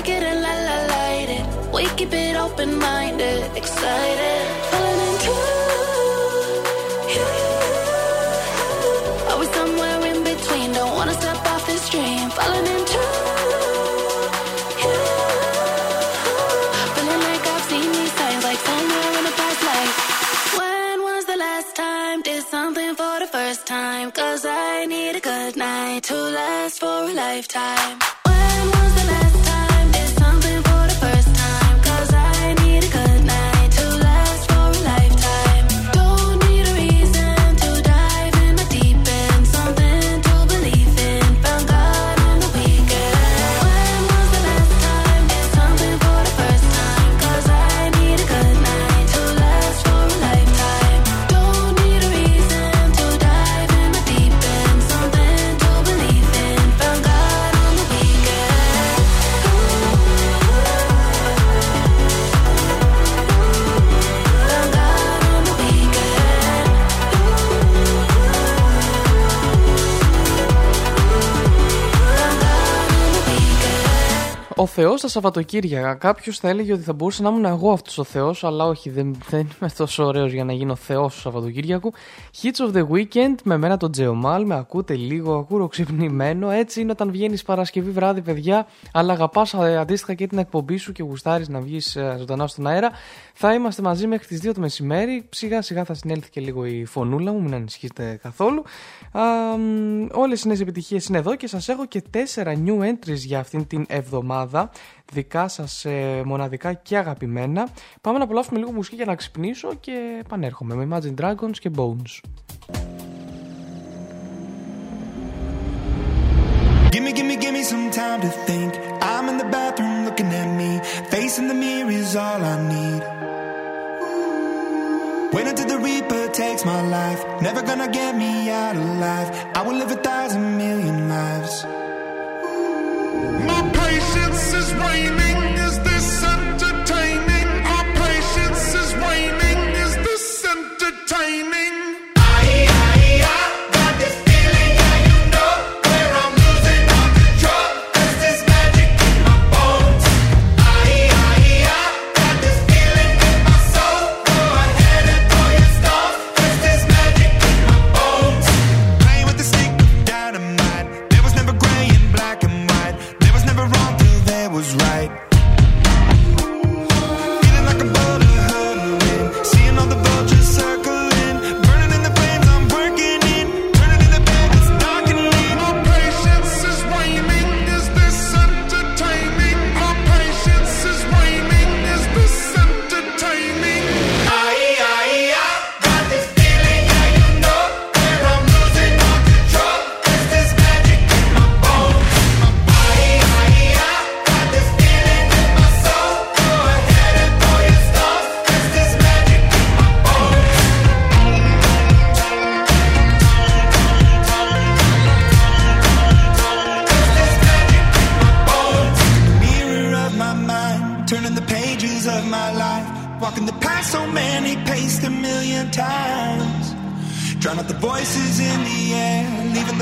It. It and la la light it. We keep it open minded, excited. Falling into you. Are we somewhere in between? Don't wanna step off this dream. Falling into you. Feeling like I've seen these signs, like somewhere in a past life. When was the last time? Did something for the first time? Cause I need a good night to last for a lifetime. Ο Θεός τα Σαββατοκύριακα. Κάποιος θα έλεγε ότι θα μπορούσα να ήμουν εγώ αυτός ο Θεός, αλλά όχι, δεν, δεν είμαι τόσο ωραίος για να γίνω Θεός του Σαββατοκύριακου. Hits of the Weekend με μένα τον Τζεωμάλ, με ακούτε λίγο, ακούω ξυπνημένο. Έτσι είναι όταν βγαίνεις Παρασκευή βράδυ, παιδιά, αλλά αγαπάς αντίστοιχα και την εκπομπή σου και γουστάρεις να βγεις ζωντανά στον αέρα. Θα είμαστε μαζί μέχρι τις 2 το μεσημέρι. Σιγά σιγά θα συνέλθει και λίγο η φωνούλα μου, μην ανησυχείτε καθόλου. Όλες οι νέες επιτυχίες είναι εδώ και σας έχω και 4 new entries για αυτήν την εβδομάδα. Δικά σα ε, μοναδικά και αγαπημένα. Πάμε να απολαύσουμε λίγο μουσική για να ξυπνήσω και επανέρχομαι με Imagine Dragons και Bones. Gimme, gimme, gimme some time to think. I'm in the bathroom looking at me. Facing the mirror is all I need. Wait until the Reaper takes my life. Never gonna get me out alive. I will live a thousand million lives. My patience is waning.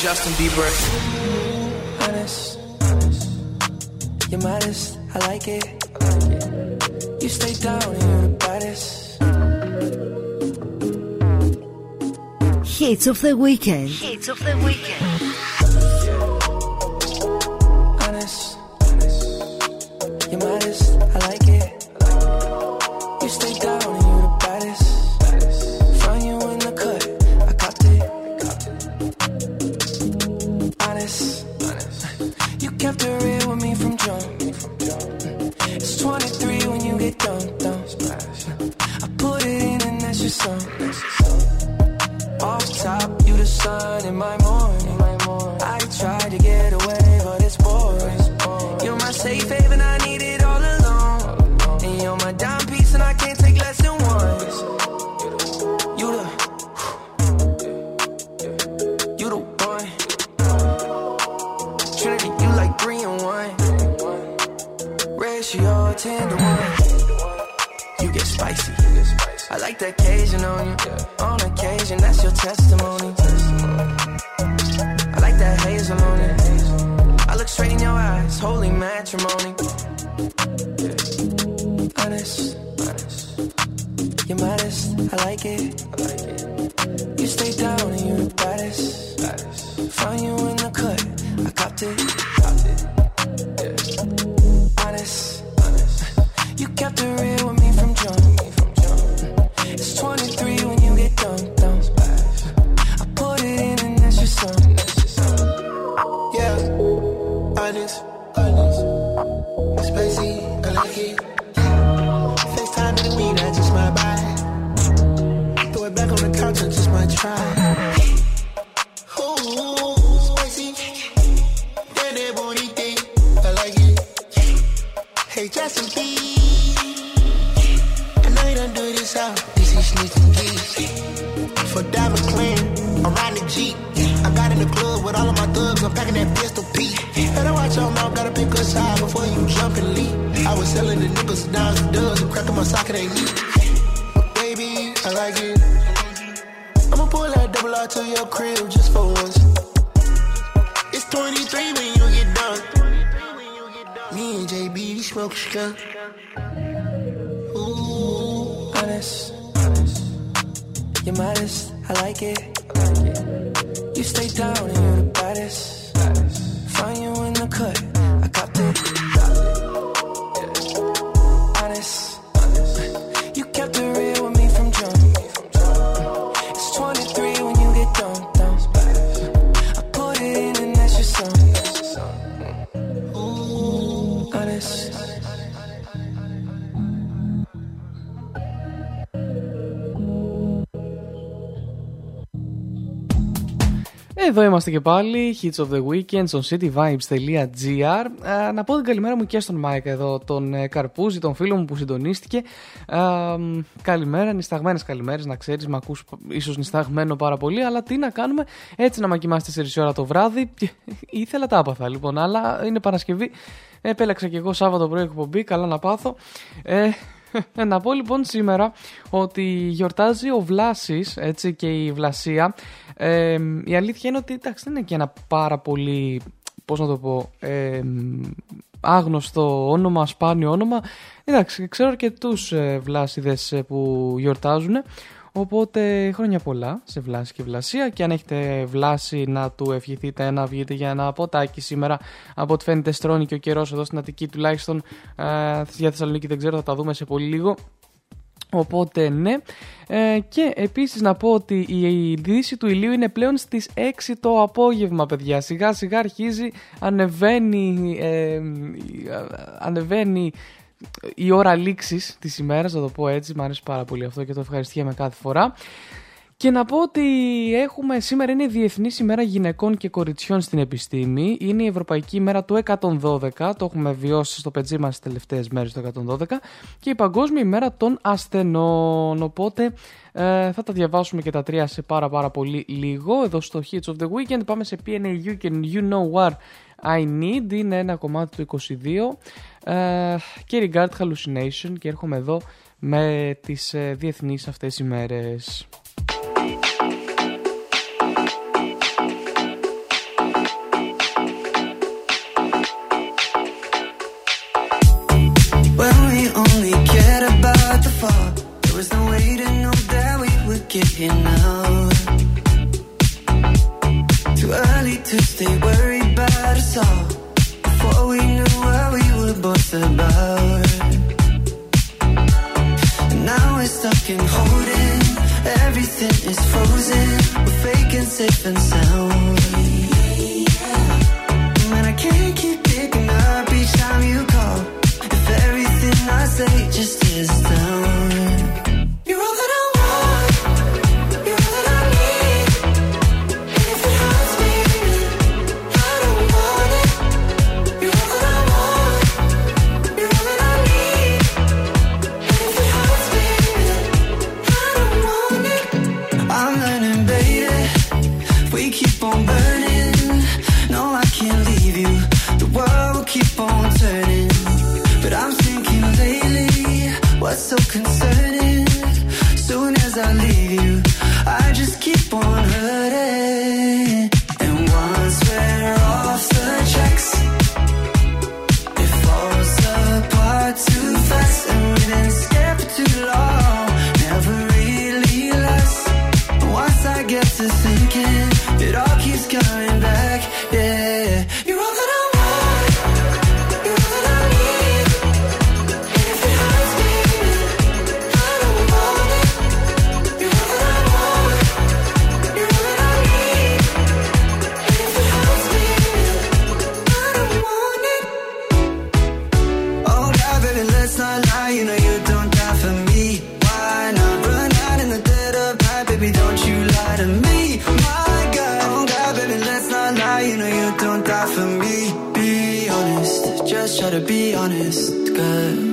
Justin Bieber. honest. You're modest, I like it. You stay down and you're the baddest. Hits of the weekend. Hits of the weekend. Honest. You're modest, song. Off top, you the sun in my morning. I tried to get away, but it's boring. You're my safe haven, I need it all alone. And you're my dime piece, and I can't take less than one. You the, you the one. Trinity, you like three and one. Ratio ten to like that Cajun on you. On occasion, that's your testimony. I like that hazel on you. I look straight in your eyes, holy matrimony. Honest, honest. You're modest, I like it. You είμαστε και πάλι, Hits of the Weekend στο cityvibes.gr. Ε, να πω την καλημέρα μου και στον Μάικ εδώ, τον ε, Καρπούζη, τον φίλο μου που συντονίστηκε. Ε, μ, καλημέρα, νησταγμένες καλημέρες, να ξέρεις, με ακούς ίσως νησταγμένο πάρα πολύ, αλλά τι να κάνουμε, έτσι να κοιμάσαι 4 ώρα το βράδυ. Ήθελα τα 'παθα λοιπόν, αλλά είναι Παρασκευή. Επέλεξα και εγώ Σάββατο πρωί εκπομπή, καλά να πάθω. Ε, να πω λοιπόν σήμερα ότι γιορτάζει ο Βλάσης έτσι, και η Βλασία. Ε, η αλήθεια είναι ότι εντάξει, δεν είναι και ένα πάρα πολύ, πώς να το πω, ε, άγνωστο όνομα, σπάνιο όνομα. Εντάξει, ξέρω αρκετούς ε, Βλάσιδες ε, που γιορτάζουν. Οπότε χρόνια πολλά σε Βλάση και Βλασία και αν έχετε Βλάση να του ευχηθείτε να βγείτε για ένα ποτάκι σήμερα από ό,τι φαίνεται στρώνει και ο καιρός εδώ στην Αττική τουλάχιστον ε, για Θεσσαλονίκη δεν ξέρω θα τα δούμε σε πολύ λίγο Οπότε ναι. Ε, και επίσης να πω ότι η δύση του ηλίου είναι πλέον στις 6 το απόγευμα, παιδιά. Σιγά σιγά αρχίζει, ανεβαίνει, ε, ανεβαίνει η ώρα λήξης της ημέρας, θα το πω έτσι. Μ' αρέσει πάρα πολύ αυτό και το ευχαριστιέμαι κάθε φορά. Και να πω ότι έχουμε σήμερα είναι η Διεθνής ημέρα γυναικών και κοριτσιών στην επιστήμη. Είναι η Ευρωπαϊκή ημέρα του 112, το έχουμε βιώσει στο πετσί μας τις τελευταίες μέρες του 112 και η Παγκόσμια ημέρα των ασθενών. Οπότε ε, θα τα διαβάσουμε και τα τρία σε πάρα πάρα πολύ λίγο. Εδώ στο Hits of the Weekend πάμε σε PNAU και You Know What I Need. Είναι ένα κομμάτι του 22 ε, και Regard Hallucination και έρχομαι εδώ με τις ε, διεθνείς αυτές ημέρες. When we only cared about the fall, there was no way to know that we would get here now. Too early to stay worried about us all. Before we knew what we were both about. And now we're stuck in holding. Everything is frozen. We're fake and safe and sound. And I can't keep picking up each time you call. If everything I say just is down. so concerning. Soon as I leave you, I just keep on hurting. And once we're off the tracks, it falls apart too fast, and we then skip too long. Never really last. Once I get to thinking, it all keeps coming back. Yeah, you're. back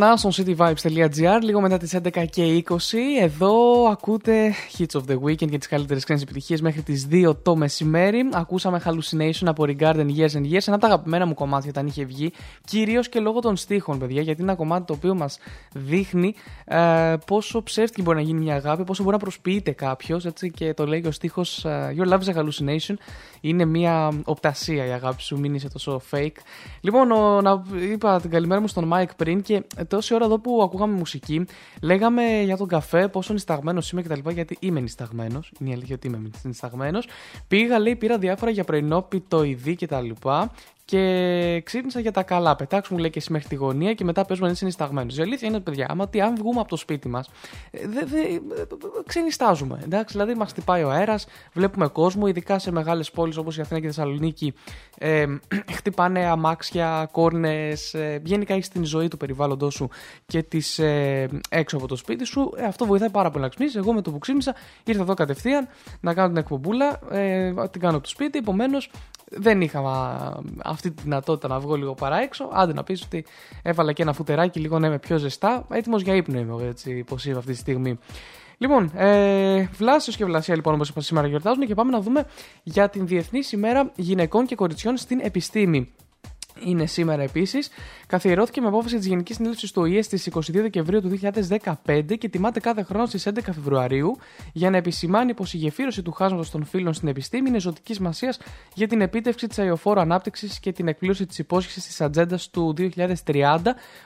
ζωντανά στο cityvibes.gr λίγο μετά τις 11 και 20. Εδώ ακούτε Hits of the Weekend και τις καλύτερες ξένες επιτυχίες μέχρι τις 2 το μεσημέρι. Ακούσαμε Hallucination από Regarding Years and Years, ένα από τα αγαπημένα μου κομμάτια όταν είχε βγει. Κυρίως και λόγω των στίχων, παιδιά, γιατί είναι ένα κομμάτι το οποίο μας δείχνει ε, πόσο ψεύτικη μπορεί να γίνει μια αγάπη, πόσο μπορεί να προσποιείται κάποιος. Και το λέει και ο στίχος ε, Your love is a hallucination. Είναι μια οπτασία η αγάπη σου, μην είσαι τόσο fake. Λοιπόν, ο, να, είπα την καλημέρα μου στον Mike πριν και τόση ώρα εδώ που ακούγαμε μουσική, λέγαμε για τον καφέ, πόσο νησταγμένο είμαι κτλ. Γιατί είμαι νησταγμένο. Είναι η αλήθεια ότι είμαι νησταγμένο. Πήγα, λέει, πήρα διάφορα για πρωινό πιτοειδή κτλ. Και ξύπνησα για τα καλά. Πετάξου μου λέει και εσύ μέχρι τη γωνία και μετά παίζουμε να είσαι νησταγμένο. Η αλήθεια είναι, παιδιά, άμα τι, αν βγούμε από το σπίτι μας, δε, δε, ξενιστάζουμε. Εντάξει, δηλαδή μας χτυπάει ο αέρας, βλέπουμε κόσμο, ειδικά σε μεγάλες πόλεις όπως η Αθήνα και η Θεσσαλονίκη. Ε, χτυπάνε αμάξια, κόρνες. Ε, γενικά έχεις την ζωή του περιβάλλοντό σου και της ε, έξω από το σπίτι σου. Ε, αυτό βοηθάει πάρα πολύ να ξυπνήσεις. Εγώ με το που ξύπνησα ήρθα εδώ κατευθείαν να κάνω την εκπομπούλα. Ε, την κάνω από το σπίτι. Επομένως δεν είχα αυτή τη δυνατότητα να βγω λίγο παρά έξω. Άντε να πεις ότι έβαλα και ένα φουτεράκι λίγο να είμαι πιο ζεστά. Έτοιμος για ύπνο είμαι έτσι πώ είμαι αυτή τη στιγμή. Λοιπόν, ε, Βλάσιος και Βλασία λοιπόν όπως σήμερα γιορτάζουν και πάμε να δούμε για την Διεθνή ημέρα γυναικών και κοριτσιών στην επιστήμη είναι σήμερα επίσης. Καθιερώθηκε με απόφαση της Γενικής Συνέλευσης του ΟΗΕ στις 22 Δεκεμβρίου του 2015 και τιμάται κάθε χρόνο στις 11 Φεβρουαρίου για να επισημάνει πως η γεφύρωση του χάσματος των φύλων στην επιστήμη είναι ζωτικής σημασίας για την επίτευξη της αειοφόρου ανάπτυξης και την εκπλήρωση της υπόσχεσης της ατζέντα του 2030,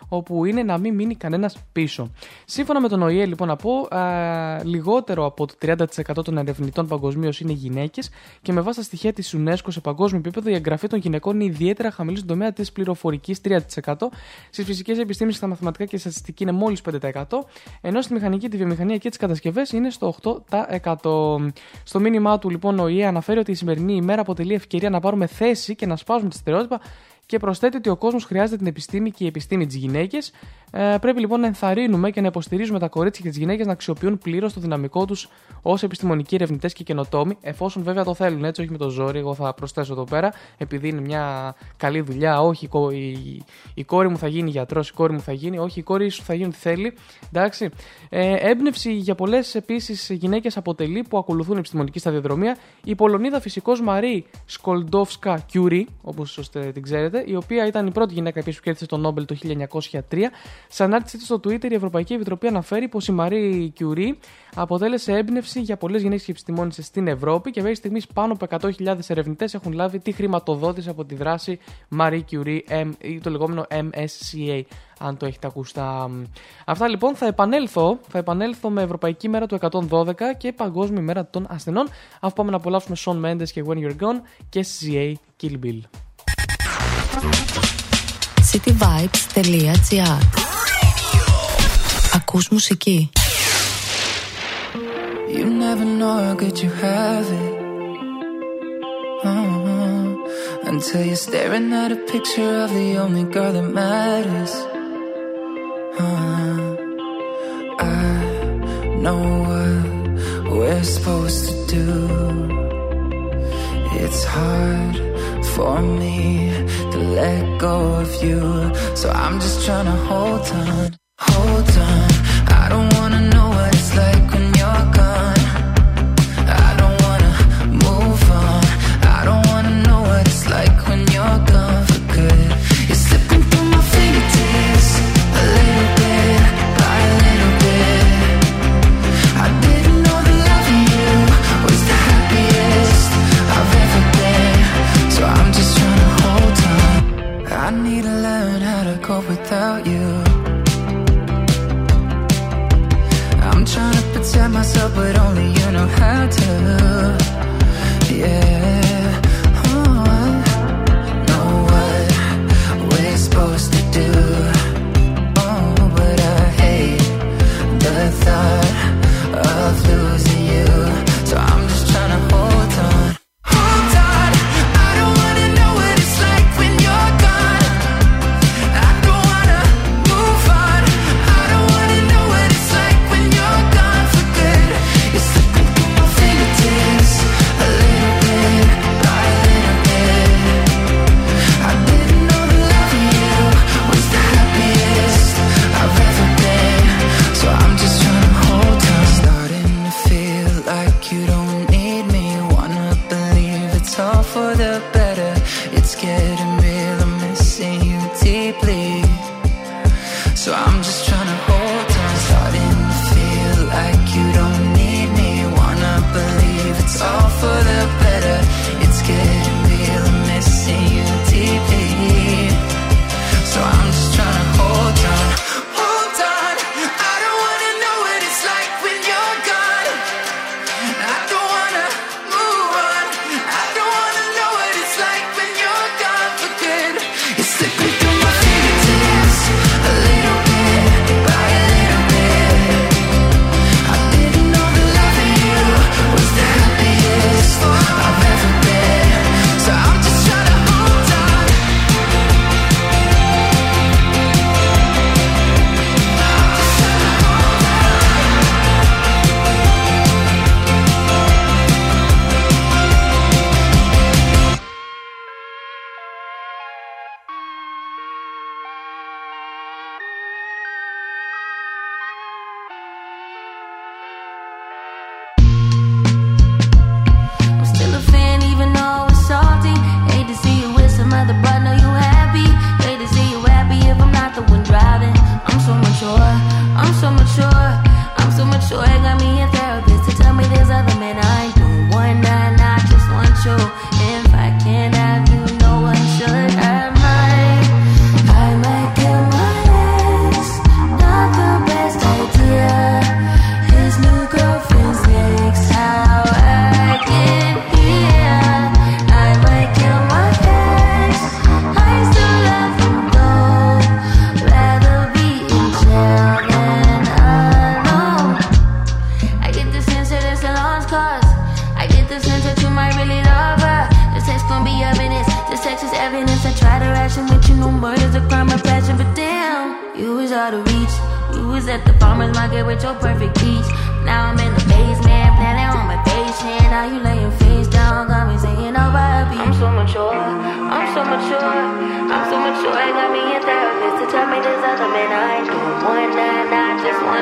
όπου είναι να μην μείνει κανένας πίσω. Σύμφωνα με τον ΟΗΕ, λοιπόν, να πω, α, λιγότερο από το 30% των ερευνητών παγκοσμίως είναι γυναίκες και με βάση τα στοιχεία της UNESCO σε παγκόσμιο επίπεδο η εγγραφή των γυναικών είναι ιδιαίτερα χαμηλή στον τομέα της πληροφορικής 3%, στις φυσικές επιστήμες, στα μαθηματικά και στατιστική είναι μόλις 5%, ενώ στη μηχανική, τη βιομηχανία και τις κατασκευές είναι στο 8%. Στο μήνυμά του, λοιπόν, ο ΙΕ αναφέρει ότι η σημερινή ημέρα αποτελεί ευκαιρία να πάρουμε θέση και να σπάσουμε τη στερεότυπα και προσθέτει ότι ο κόσμος χρειάζεται την επιστήμη και η επιστήμη της γυναίκες. Ε, πρέπει λοιπόν να ενθαρρύνουμε και να υποστηρίζουμε τα κορίτσια και τις γυναίκες να αξιοποιούν πλήρως το δυναμικό τους ως επιστημονικοί ερευνητές και καινοτόμοι, εφόσον βέβαια το θέλουν έτσι, όχι με το ζόρι. Εγώ θα προσθέσω εδώ πέρα, επειδή είναι μια καλή δουλειά. Όχι, η, η κόρη μου θα γίνει γιατρός, η κόρη μου θα γίνει. Όχι, η κόρη σου θα γίνει ό,τι θέλει. Εντάξει. Ε, έμπνευση για πολλές επίσης γυναίκες αποτελεί που ακολουθούν επιστημονική σταδιοδρομία η Πολωνίδα φυσικός Μαρή Σκολντόφσκα Κιούρι, όπως σωστά την ξέρετε, η οποία ήταν η πρώτη γυναίκα επίσης που κέρδισε το Νόμπελ το 1903. Σε ανάρτησή της στο Twitter, η Ευρωπαϊκή Επιτροπή αναφέρει πως η Μαρή Κιουρί αποτέλεσε έμπνευση για πολλές γυναίκες και επιστημόνες στην Ευρώπη και μέχρι στιγμής πάνω από 100.000 ερευνητές έχουν λάβει τη χρηματοδότηση από τη δράση Marie Curie ή το λεγόμενο MSCA, αν το έχετε ακούσει. Αυτά λοιπόν θα επανέλθω, θα επανέλθω με Ευρωπαϊκή Μέρα του 112 και Παγκόσμια Μέρα των Ασθενών, αφού πάμε να απολαύσουμε Sean Mendes και When You're Gone και CA Kill Bill. cityvibes.gr Ακούς μουσική You never know how good you have it uh-huh. Until you're staring at a picture of the only girl that matters uh-huh. I know what we're supposed to do It's hard for me to let go of you. So I'm just trying to hold on, hold on. I don't wanna know what it's like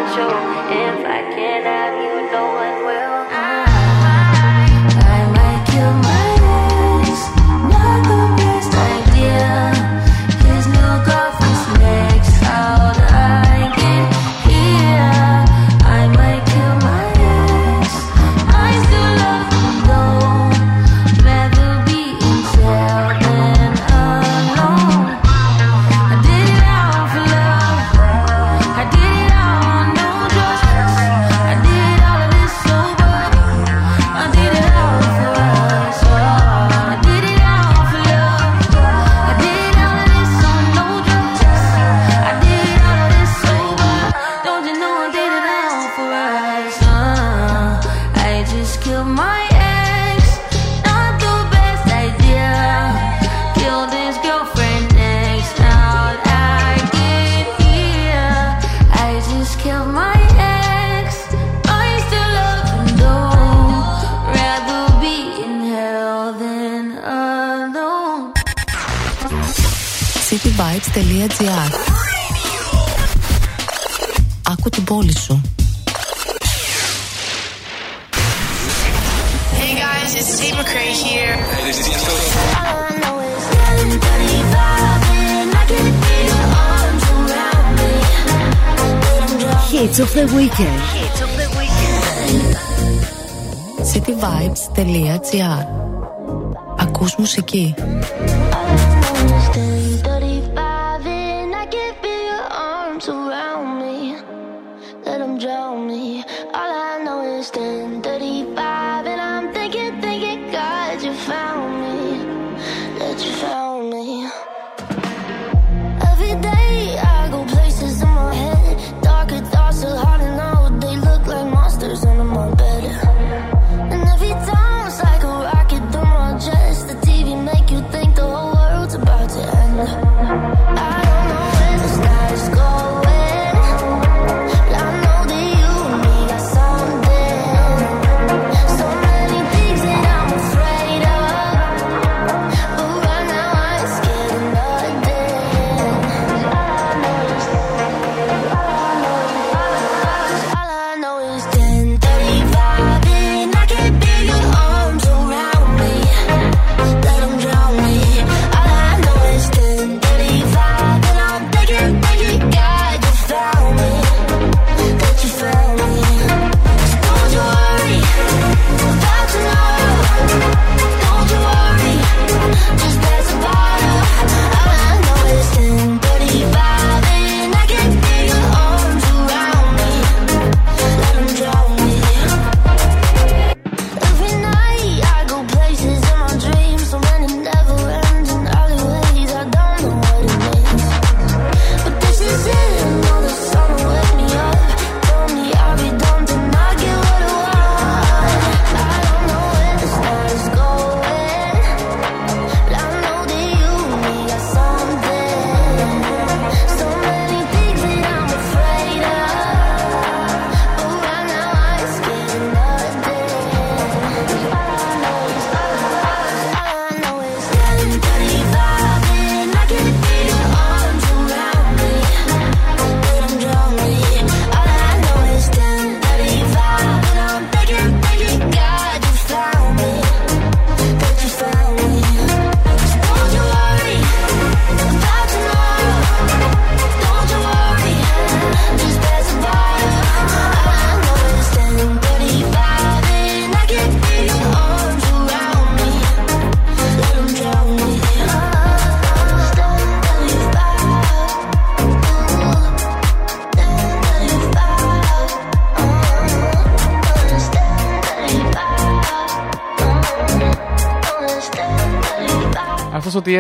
want you. If I can't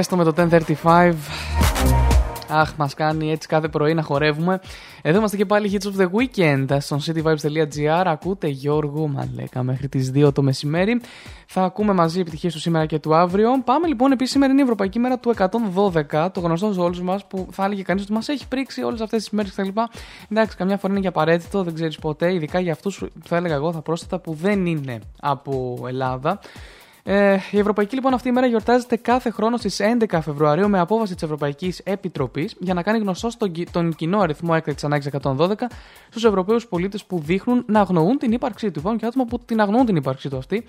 Τιέστο με το 1035. Αχ, μας κάνει έτσι κάθε πρωί να χορεύουμε. Εδώ είμαστε και πάλι Hits of the Weekend στον cityvibes.gr. Ακούτε Γιώργο Μαλέκα μέχρι τις 2 το μεσημέρι. Θα ακούμε μαζί επιτυχίες του σήμερα και του αύριο. Πάμε λοιπόν, επίσης σήμερα είναι η Ευρωπαϊκή Μέρα του 112, το γνωστό σε όλους μας που θα έλεγε κανείς ότι μας έχει πρίξει όλες αυτές τις μέρες κτλ. Εντάξει, καμιά φορά είναι και απαραίτητο, δεν ξέρεις ποτέ, ειδικά για αυτούς που θα έλεγα εγώ, θα πρόσθετα που δεν είναι από Ελλάδα. Ε, η Ευρωπαϊκή λοιπόν αυτή η μέρα γιορτάζεται κάθε χρόνο στις 11 Φεβρουαρίου με απόφαση της Ευρωπαϊκής Επιτροπής για να κάνει γνωστό στον, τον κοινό αριθμό έκτακτης ανάγκης 112 στους Ευρωπαίους πολίτες που δείχνουν να αγνοούν την ύπαρξή του. Υπάρχουν και άτομα που την αγνοούν την ύπαρξή του αυτή.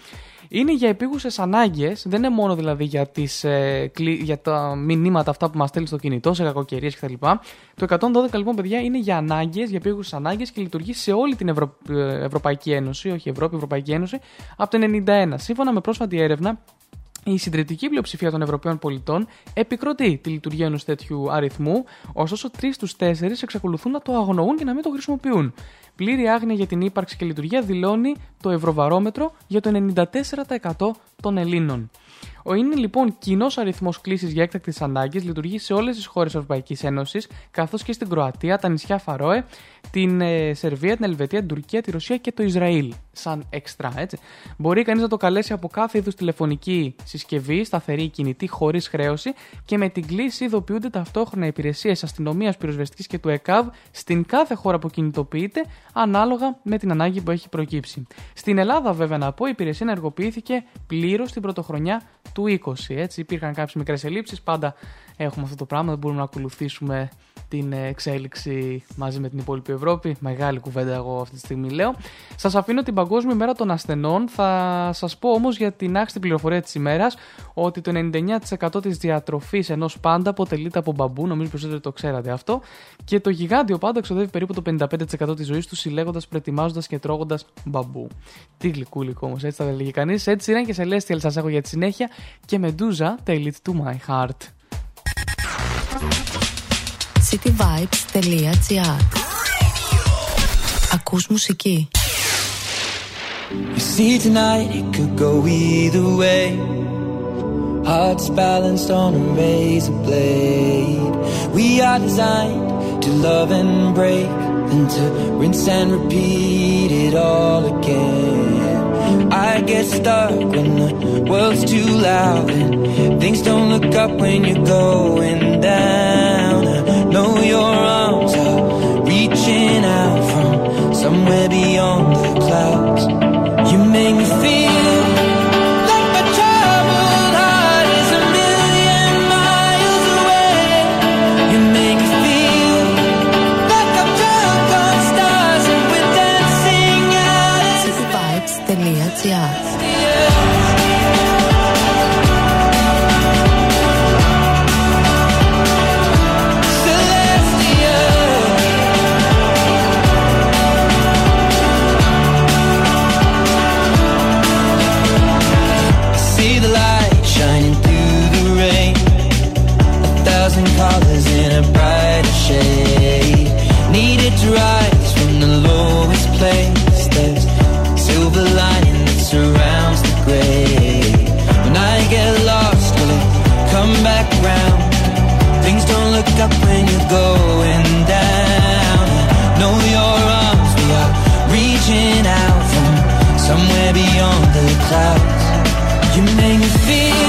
Είναι για επίγουσες ανάγκες, δεν είναι μόνο δηλαδή για, τις, ε, για τα μηνύματα αυτά που μας στέλνει στο κινητό, σε κακοκαιρίες κτλ. Το 112 λοιπόν, παιδιά, είναι για ανάγκες, για επίγουσες ανάγκες και λειτουργεί σε όλη την Ευρω... ε, Ευρωπαϊκή Ένωση, όχι Ευρώπη, Ευρωπαϊκή Ένωση, από το 1991. Σύμφωνα με πρόσφατη έρευνα, η συντριπτική πλειοψηφία των Ευρωπαίων πολιτών επικροτεί τη λειτουργία ενός τέτοιου αριθμού, ωστόσο 3 στους 4 εξακολουθούν να το αγνοούν και να μην το χρησιμοποιούν. Πλήρη άγνοια για την ύπαρξη και λειτουργία δηλώνει το Ευρωβαρόμετρο για το 94% των Ελλήνων. Ο είναι λοιπόν κοινός αριθμός κλήσης για έκτακτη ανάγκη, λειτουργεί σε όλες τις χώρες τη Ευρωπαϊκής Ένωσης, καθώς και στην Κροατία, τα νησιά Φαρόε, την ε, Σερβία, την Ελβετία, την Τουρκία, τη Ρωσία και το Ισραήλ. Σαν εξτρά, έτσι. Μπορεί κανείς να το καλέσει από κάθε είδους τηλεφωνική συσκευή, σταθερή κινητή, χωρίς χρέωση και με την κλίση ειδοποιούνται ταυτόχρονα υπηρεσίες αστυνομίας, πυροσβεστικής και του ΕΚΑΒ στην κάθε χώρα που κινητοποιείται, ανάλογα με την ανάγκη που έχει προκύψει. Στην Ελλάδα, βέβαια, να πω, η υπηρεσία ενεργοποιήθηκε πλήρως την πρωτοχρονιά του 20. Έτσι, υπήρχαν κάποιες μικρές ελλείψεις. Πάντα έχουμε αυτό το πράγμα. Δεν μπορούμε να ακολουθήσουμε την εξέλιξη μαζί με την υπόλοιπη Ευρώπη. Μεγάλη κουβέντα εγώ αυτή τη στιγμή λέω. Σας αφήνω την Παγκόσμια Μέρα των Ασθενών. Θα σας πω όμως για την άξιτη πληροφορία της ημέρας ότι το 99% της διατροφής ενός πάντα αποτελείται από μπαμπού. Νομίζω περισσότερο το ξέρατε αυτό. Και το γιγάντιο πάντα εξοδεύει περίπου το 55% της ζωής τους συλλέγοντας, προετοιμάζοντας και τρώγοντας μπαμπού. Τι γλυκούλικο όμως, έτσι θα λέγει κανείς. Έτσι είναι και Celestial σας έχω για τη συνέχεια. Και Medusa, Tell It to My Heart. cityvibes.gr Ακούς μουσική. You see tonight it could go either way. Hearts balanced on a razor blade. We are designed to love and break, then to rinse and repeat it all again. I get stuck when the world's too loud and things don't look up when you're going down. Know your arms are reaching out from somewhere beyond the clouds. You make me feel clouds. You make me feel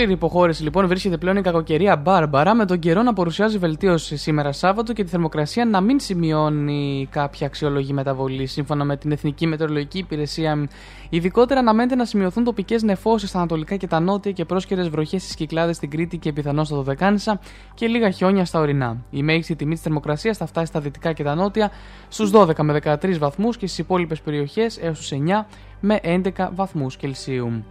Σε πλήρη υποχώρηση λοιπόν βρίσκεται πλέον η κακοκαιρία Μπάρμπαρα με τον καιρό να παρουσιάζει βελτίωση σήμερα Σάββατο και τη θερμοκρασία να μην σημειώνει κάποια αξιολογή μεταβολή. Σύμφωνα με την Εθνική Μετεωρολογική Υπηρεσία, ειδικότερα αναμένεται να σημειωθούν τοπικές νεφώσεις στα ανατολικά και τα νότια και πρόσκαιρες βροχές στις Κυκλάδες στην Κρήτη και πιθανώς στα Δωδεκάνησα και λίγα χιόνια στα ορεινά. Η μέγιστη τιμή της θερμοκρασίας θα φτάσει στα δυτικά και τα νότια στους 12 με 13 βαθμούς και στις υπόλοιπες περιοχές έως τους 9 με 11 βαθμούς Κελσίου.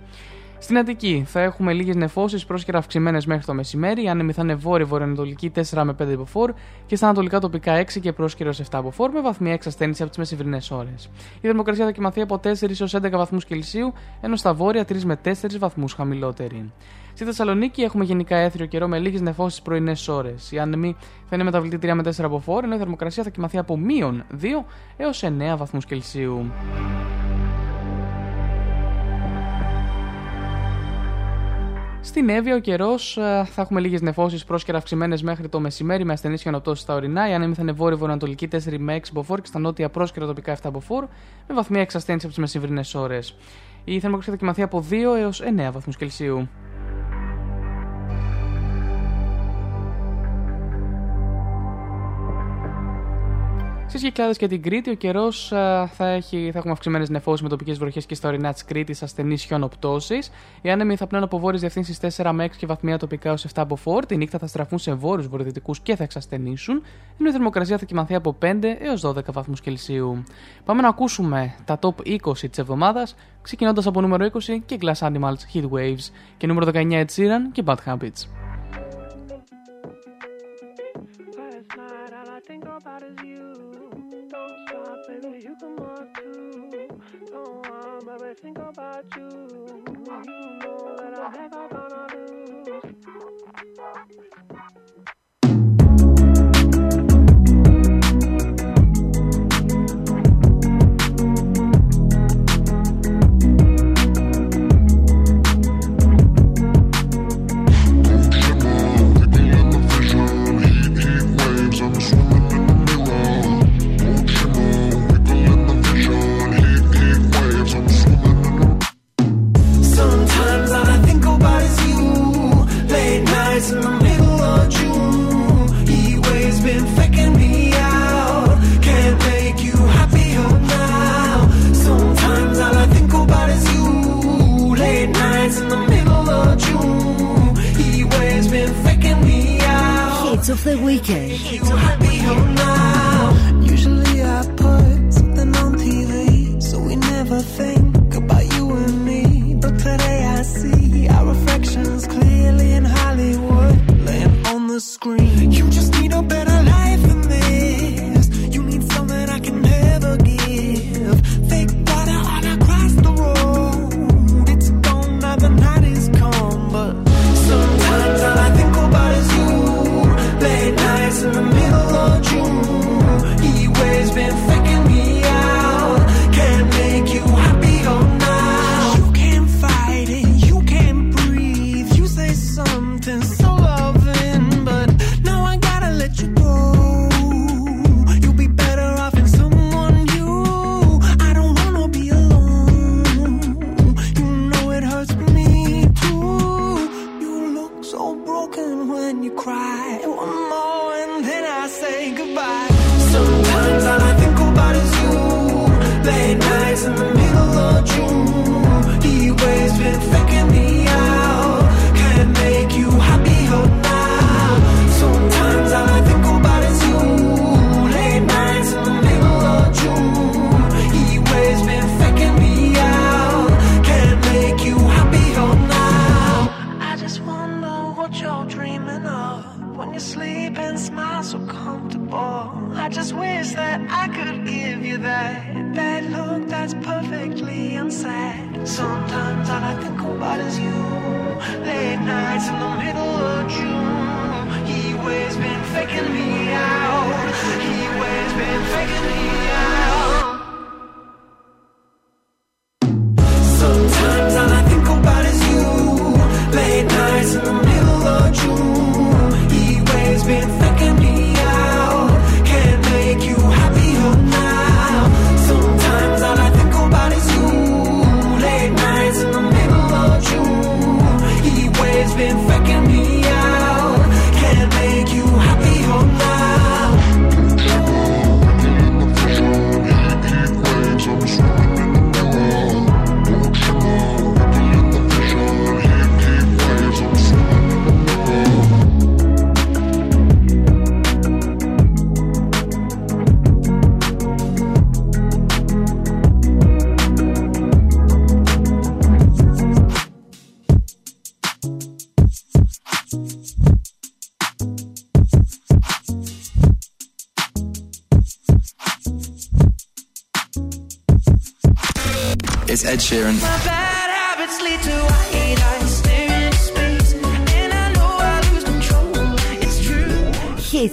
Στην Αττική θα έχουμε λίγες νεφώσεις πρόσκαιρα αυξημένες μέχρι το μεσημέρι. Οι άνεμοι θα είναι βόρειο βορειοανατολική 4 με 5 μποφόρ και στα ανατολικά τοπικά 6 και πρόσκαιρο 7 μποφόρ με βαθμία εξασθένηση από τις μεσημβρινέ ώρες. Η θερμοκρασία θα κοιμαθεί από 4 έως 11 βαθμούς Κελσίου, ενώ στα βόρεια 3 με 4 βαθμούς χαμηλότερη. Στη Θεσσαλονίκη έχουμε γενικά έθριο καιρό με λίγες νεφώσεις πρωινές ώρες. Οι άνεμοι θα είναι μεταβλητή 3 με 4 μποφόρ, ενώ η θερμοκρασία θα κοιμαθεί από μείον 2 έως 9 βαθμούς Κελσίου. Στην Εύβοια ο καιρός θα έχουμε λίγες νεφώσεις πρόσκαιρα αυξημένες μέχρι το μεσημέρι με ασθενείς χιονοπτώσεις στα ορεινά. Οι άνεμοι θα είναι βόρειο-βορειοανατολική 4 με 6 μποφόρ και στα νότια πρόσκαιρα τοπικά 7 μποφόρ με βαθμία εξασθένηση από τις μεσημβρινές ώρες. Η θερμοκρασία θα κοιμαθεί από 2 έως 9 βαθμούς Κελσίου. Στι Κυκλάδε και την Κρήτη, ο καιρός θα, έχει, θα έχουμε αυξημένες νεφώσεις με τοπικές βροχές και στα ορεινά της Κρήτης, ασθενείς χιονοπτώσεις. Οι άνεμοι θα πνέουν από βόρειες διευθύνσεις 4 με 6 και βαθμία τοπικά ως 7 από 4. Τη νύχτα θα στραφούν σε βόρειους βορειοδυτικούς και θα εξασθενήσουν, ενώ η θερμοκρασία θα κοιμανθεί από 5 έως 12 βαθμούς Κελσίου. Πάμε να ακούσουμε τα top 20 της εβδομάδας, ξεκινώντας από νούμερο 20 και Glass Animals Heat Waves και νούμερο 19 Ed Sheeran και Bad Habits. About is you on but I think about you. You know that I'm never gonna lose. of the weekend. Usually I put something on TV, so we never think about you and me. But today I see our reflections clearly in Hollywood, laying on the screen. You just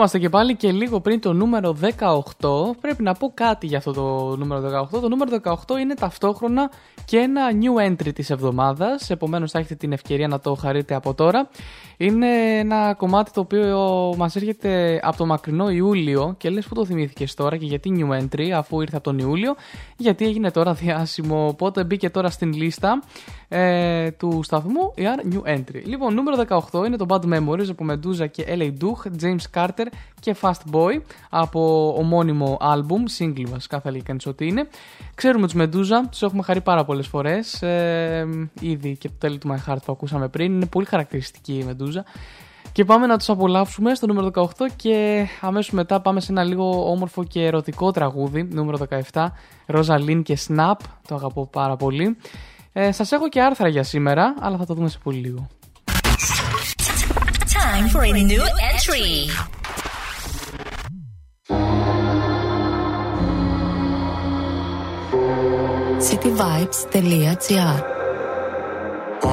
Είμαστε και πάλι και λίγο πριν το νούμερο 18. Πρέπει να πω κάτι για αυτό το νούμερο 18. Το νούμερο 18 είναι ταυτόχρονα και ένα new entry της εβδομάδας. Επομένως θα έχετε την ευκαιρία να το χαρείτε από τώρα. Είναι ένα κομμάτι το οποίο μας έρχεται από το μακρινό Ιούλιο και λες που το θυμήθηκες τώρα και γιατί new entry αφού ήρθε από τον Ιούλιο. Γιατί έγινε τώρα διάσημο, οπότε μπήκε τώρα στην λίστα ε, του σταθμού η New Entry. Λοιπόν, νούμερο 18 είναι το Bad Memories από Medusa και LA Duch, James Carter και Fast Boy από ομώνυμο album, single βασικά θα λέει κανείς ότι είναι. Ξέρουμε τους Medusa, τους έχουμε χαρεί πάρα πολλές φορές, ε, ήδη και το τέλει του My Heart που ακούσαμε πριν, είναι πολύ χαρακτηριστική η Medusa. Και πάμε να τους απολαύσουμε στο νούμερο 18 και αμέσως μετά πάμε σε ένα λίγο όμορφο και ερωτικό τραγούδι, νούμερο 17, Rosalind και Snap, το αγαπώ πάρα πολύ. Ε, σας έχω και άρθρα για σήμερα, αλλά θα το δούμε σε πολύ λίγο. Time for a new entry. cityvibes.gr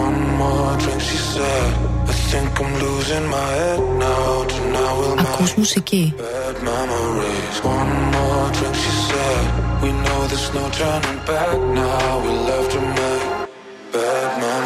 One more drink, she said. I think I'm losing my head now. Tonight we'll Ακούς μουσική. bad memories. One more drink, she said. We know there's no turning back now. We left to make bad memories.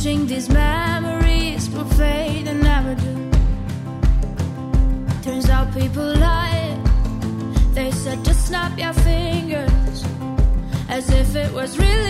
Wishing these memories will fade and never do. Turns out people lie. They said just snap your fingers. As if it was really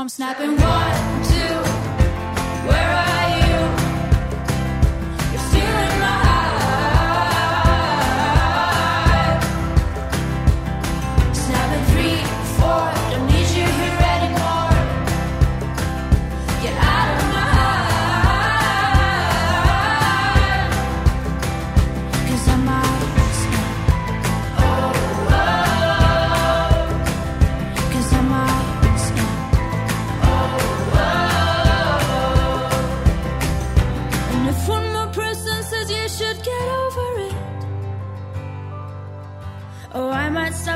I'm snapping. What?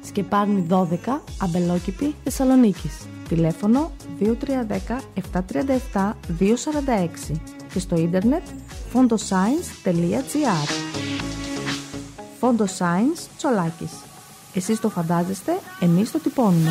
Σκεπάρνη 12, Αμπελόκηπη, Θεσσαλονίκης. Τηλέφωνο 2310 737 246 και στο ίντερνετ fondoscience.gr Fondoscience Τσολάκης. Εσείς το φαντάζεστε, εμείς το τυπώνουμε.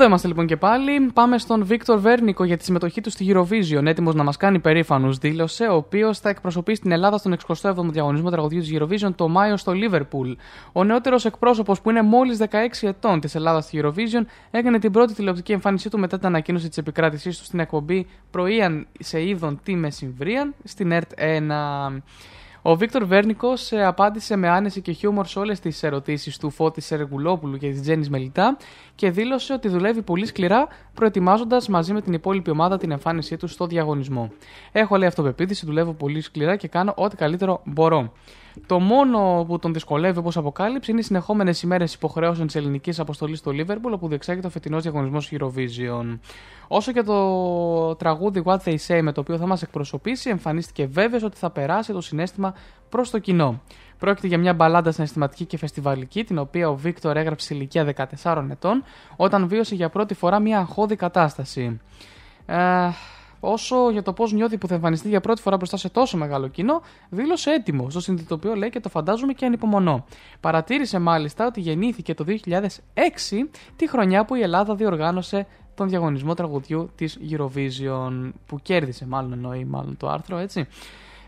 Εδώ είμαστε λοιπόν και πάλι. Πάμε στον Βίκτορ Βέρνικο για τη συμμετοχή του στη Eurovision. Έτοιμος να μας κάνει περήφανου, δήλωσε, ο οποίος θα εκπροσωπήσει την Ελλάδα στον 67ο διαγωνισμό τραγουδιού της Eurovision το Μάιο στο Λίβερπουλ. Ο νεότερος εκπρόσωπος που είναι μόλις 16 ετών της Ελλάδας στη Eurovision έκανε την πρώτη τηλεοπτική εμφάνισή του μετά την ανακοίνωση της επικράτησής του στην εκπομπή Πρωίαν σε είδων τι μεσημβρίαν στην ΕΡΤ 1. Ο Βίκτορ Βέρνικος απάντησε με άνεση και χιούμορ σε όλες τις ερωτήσεις του Φώτη Σεργουλόπουλου και της Τζέννη Μελιτά και δήλωσε ότι δουλεύει πολύ σκληρά προετοιμάζοντας μαζί με την υπόλοιπη ομάδα την εμφάνισή του στο διαγωνισμό. Έχω λέει αυτοπεποίθηση, δουλεύω πολύ σκληρά και κάνω ό,τι καλύτερο μπορώ. Το μόνο που τον δυσκολεύει, όπως αποκάλυψε, είναι οι συνεχόμενες ημέρες υποχρεώσεων της ελληνικής αποστολής στο Λίβερπουλ, όπου διεξάγεται ο φετινός διαγωνισμός Eurovision. Όσο και το τραγούδι What They Say με το οποίο θα μας εκπροσωπήσει, εμφανίστηκε βέβαιος ότι θα περάσει το συνέστημα προς το κοινό. Πρόκειται για μια μπαλάντα συναισθηματική και φεστιβαλική, την οποία ο Βίκτορ έγραψε σε ηλικία 14 ετών, όταν βίωσε για πρώτη φορά μια αγχώδη κατάσταση. Ε, όσο για το πώς νιώθει που θα εμφανιστεί για πρώτη φορά μπροστά σε τόσο μεγάλο κοινό, δήλωσε έτοιμο. Στο συνειδητοποιώ λέει και το φαντάζομαι και ανυπομονώ. Παρατήρησε μάλιστα ότι γεννήθηκε το 2006, τη χρονιά που η Ελλάδα διοργάνωσε τον διαγωνισμό τραγουδιού της Eurovision που κέρδισε μάλλον εννοεί μάλλον το άρθρο έτσι.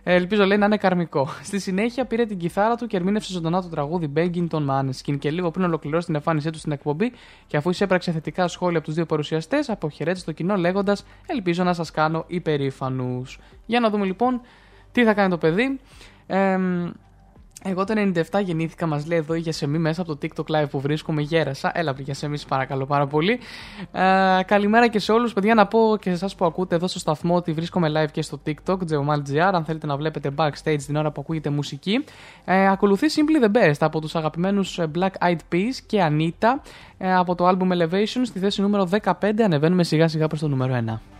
Ε, Ελπίζω λέει να είναι καρμικό. Στη συνέχεια πήρε την κιθάρα του και ερμήνευσε ζωντανά το τραγούδι Begging των Maneskin και λίγο πριν ολοκληρώσει την εμφάνισή του στην εκπομπή και αφού εισέπραξε θετικά σχόλια από τους δύο παρουσιαστές, αποχαιρέτησε το κοινό λέγοντας Ελπίζω να σας κάνω υπερήφανους. Για να δούμε λοιπόν τι θα κάνει το παιδί. Ε, εγώ το 97 γεννήθηκα, μας λέει εδώ η Γιασεμή μέσα από το TikTok live που βρίσκομαι. Γέρασα. Έλα, από Γιασεμή, σε παρακαλώ πάρα πολύ. Ε, καλημέρα και σε όλους. Παιδιά, να πω και σε εσάς που ακούτε εδώ στο σταθμό ότι βρίσκομαι live και στο TikTok, Geomal.gr. Αν θέλετε να βλέπετε backstage την ώρα που ακούγεται μουσική. Ε, ακολουθεί Simply the Best από τους αγαπημένους Black Eyed Peas και Anita ε, από το album Elevation στη θέση νούμερο 15. Ανεβαίνουμε σιγά σιγά προς το νούμερο 1.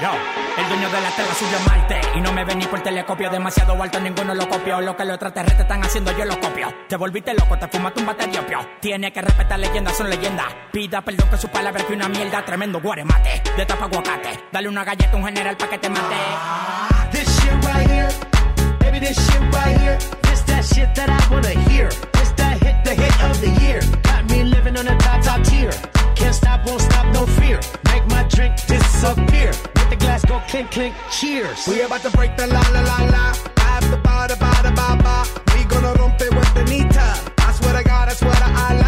Yo, el dueño de la tela subió Marte. Y no me ven ni por telescopio Demasiado alto, ninguno lo copió. Lo que los extraterrestres están haciendo, yo lo copio. Te volviste loco, te fumaste un bate de opio. Tiene que respetar leyendas, son leyendas Pida perdón que su palabra que una mierda Tremendo guaremate, de tapa aguacate. Dale una galleta a un general pa' que te mate. This shit right here, baby, this shit right here. This that shit that I wanna hear. This that hit, the hit of the year. Got living on a top, top tier. Can't stop, won't stop, no fear. Make my drink disappear. Let the glass go clink, clink, cheers. We about to break the la la la la. The ba da ba da ba ba. We gonna rompe with the nita. I swear to God, I swear to Allah.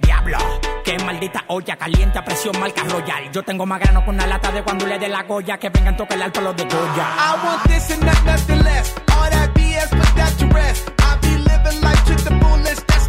Diablo, qué maldita olla caliente a presión marca royal. Yo tengo más grano con una lata de cuando le dé la goya. Que vengan toque el alto los de Goya. I want this and not nothing less. All that BS, put that to rest. I be living life to the fullest. That's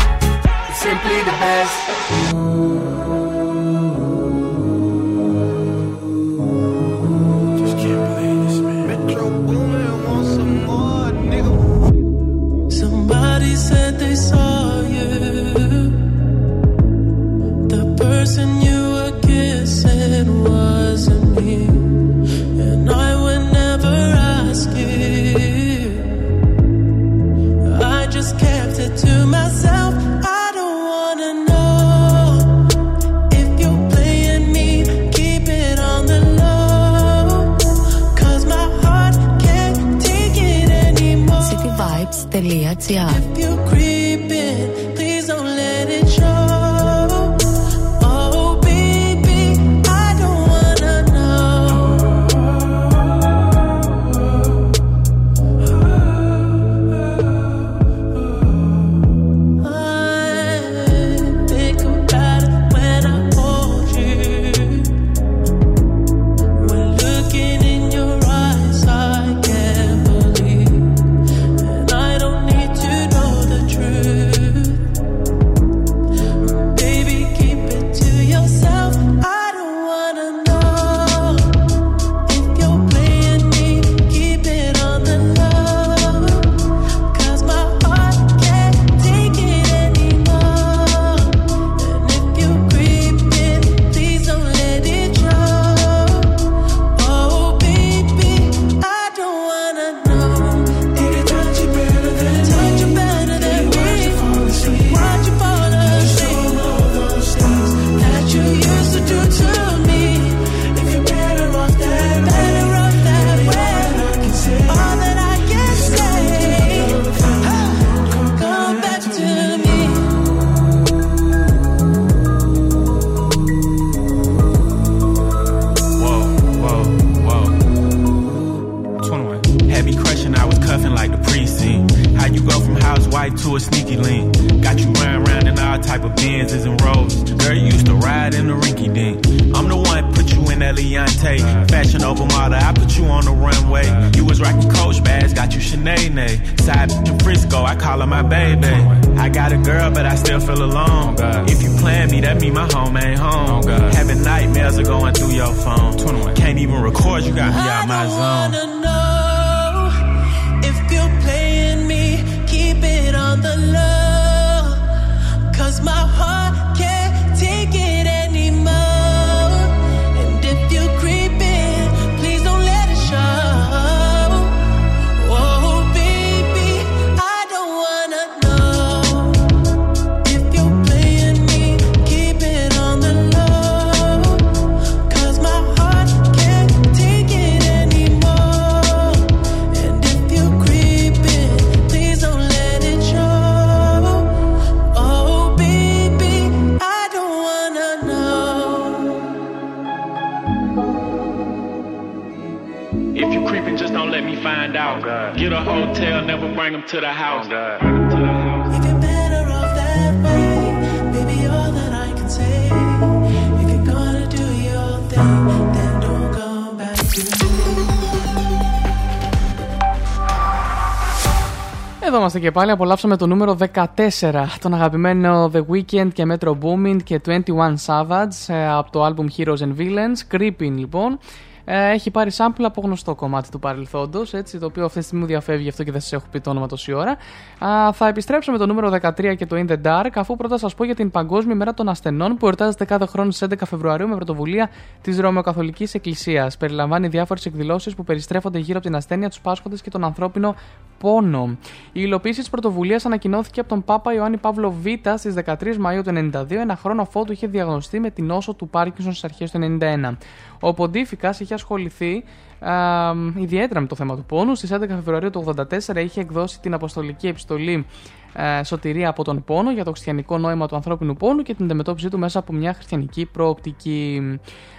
simply the best. If you that Fashion over model, I put you on the runway. You was rocking Coach bags, got you Sinead. Side bitch in Frisco, I call her my baby. I got a girl, but I still feel alone. If you plan me, that mean my home ain't home. Having nightmares are going through your phone. Can't even record, you got me out my zone. Back to me. Εδώ είμαστε και πάλι. Απολαύσαμε το νούμερο 14, τον αγαπημένο The Weeknd και Metro Boomin και 21 Savage ε, από το album Heroes and Villains. Creeping λοιπόν. Ε, έχει πάρει sample από γνωστό κομμάτι του παρελθόντος, το οποίο αυτή τη στιγμή μου διαφεύγει αυτό και δεν σας έχω πει το όνομα τόση ώρα. Α, θα επιστρέψω με το νούμερο 13 και το In the Dark, αφού πρώτα σας πω για την Παγκόσμια Μέρα των Ασθενών που εορτάζεται κάθε χρόνο στις 11 Φεβρουαρίου με πρωτοβουλία της Ρωμαιοκαθολικής Εκκλησίας. Περιλαμβάνει διάφορες εκδηλώσεις που περιστρέφονται γύρω από την ασθένεια, τους πάσχοντες και τον ανθρώπινο πόνο. Η υλοποίηση της πρωτοβουλίας ανακοινώθηκε από τον Πάπα Ιωάννη Παύλο Β στις 13 Μαου του 1992, ένα χρόνο αφότου είχε διαγνωστεί με την νόσο του Πάρκινσον στις αρχές του 1991. Ο Ποντίφικας είχε ασχοληθεί α, ιδιαίτερα με το θέμα του πόνου. Στις 11 Φεβρουαρίου του 1984 είχε εκδώσει την αποστολική επιστολή ε, σωτηρία από τον πόνο για το χριστιανικό νόημα του ανθρώπινου πόνου και την αντιμετώπιση του μέσα από μια χριστιανική προοπτική.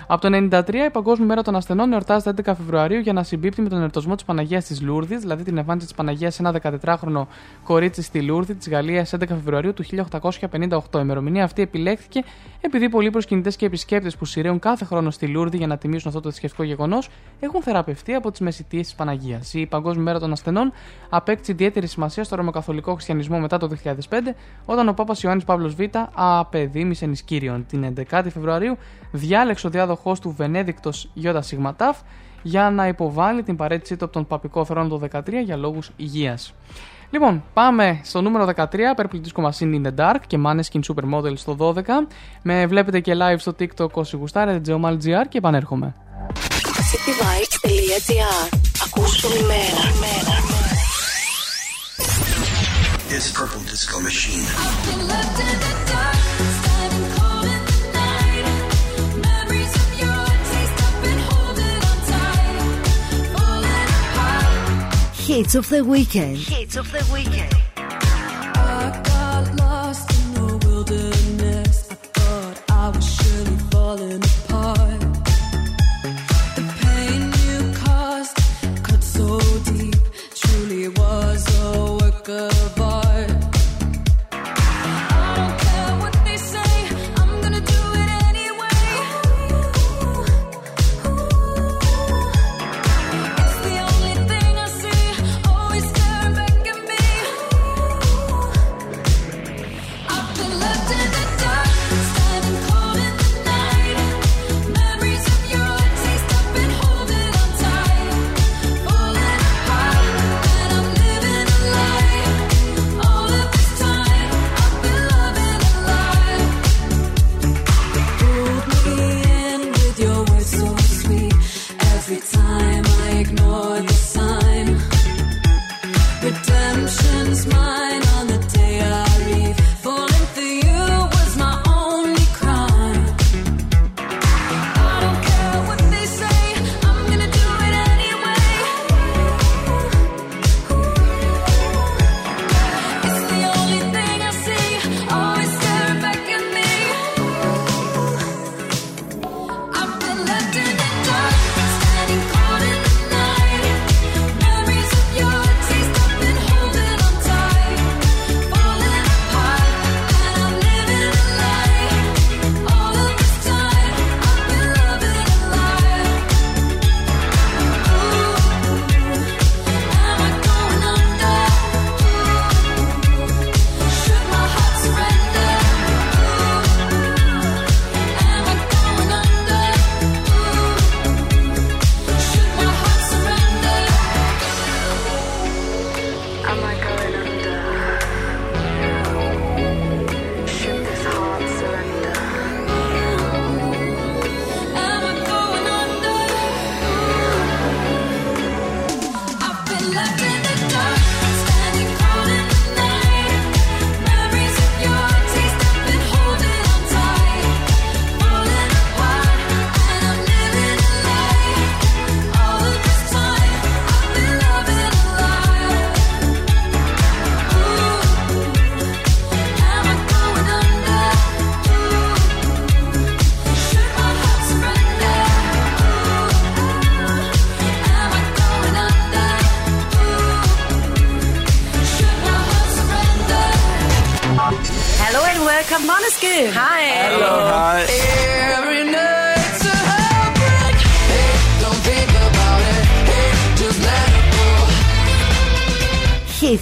Από το 1993 η Παγκόσμια Μέρα των Ασθενών εορτάζεται 11 Φεβρουαρίου για να συμπίπτει με τον εορτασμό της Παναγίας της Λούρδης, δηλαδή την εμφάνιση της Παναγίας σε ένα 14χρονο κορίτσι στη Λούρδη της Γαλλίας 11 Φεβρουαρίου του 1858. Η ημερομηνία αυτή επιλέχθηκε επειδή πολλοί προσκυνητές και επισκέπτες που σειραίουν κάθε χρόνο στη Λούρδη για να τιμήσουν αυτό το θρησκευτικό γεγονός έχουν θεραπευτεί από τις μεσητείες της Παναγίας. Η Παγκόσμια Μέρα των Ασθενών απέκτησε ιδιαίτερη σημασία στο ρωμοκαθολικό χριστιανισμό μετά το 2005, όταν ο Πάπας Ιωάννης Παύλος Β. απεδίμησε νησκύριον. Την 11η Φεβρουαρίου διάλεξε ο διάδοχός του Βενέδικτος ΙΣ για να υποβάλει την παρέτησή του από τον παπικό θρόνο το 13 για λόγους υγείας. Λοιπόν, πάμε στο νούμερο 13, Purple Disco Machine in the Dark και Maneskin Supermodel στο 12. Με βλέπετε και live στο TikTok όσοι γουστάρετε, GeomalGR και επανέρχομαι. cityvibes.gr Ακούς όλη μέρα. This purple disco machine. Hits of the weekend. Hits of the weekend. I got lost in the wilderness. I thought I was surely falling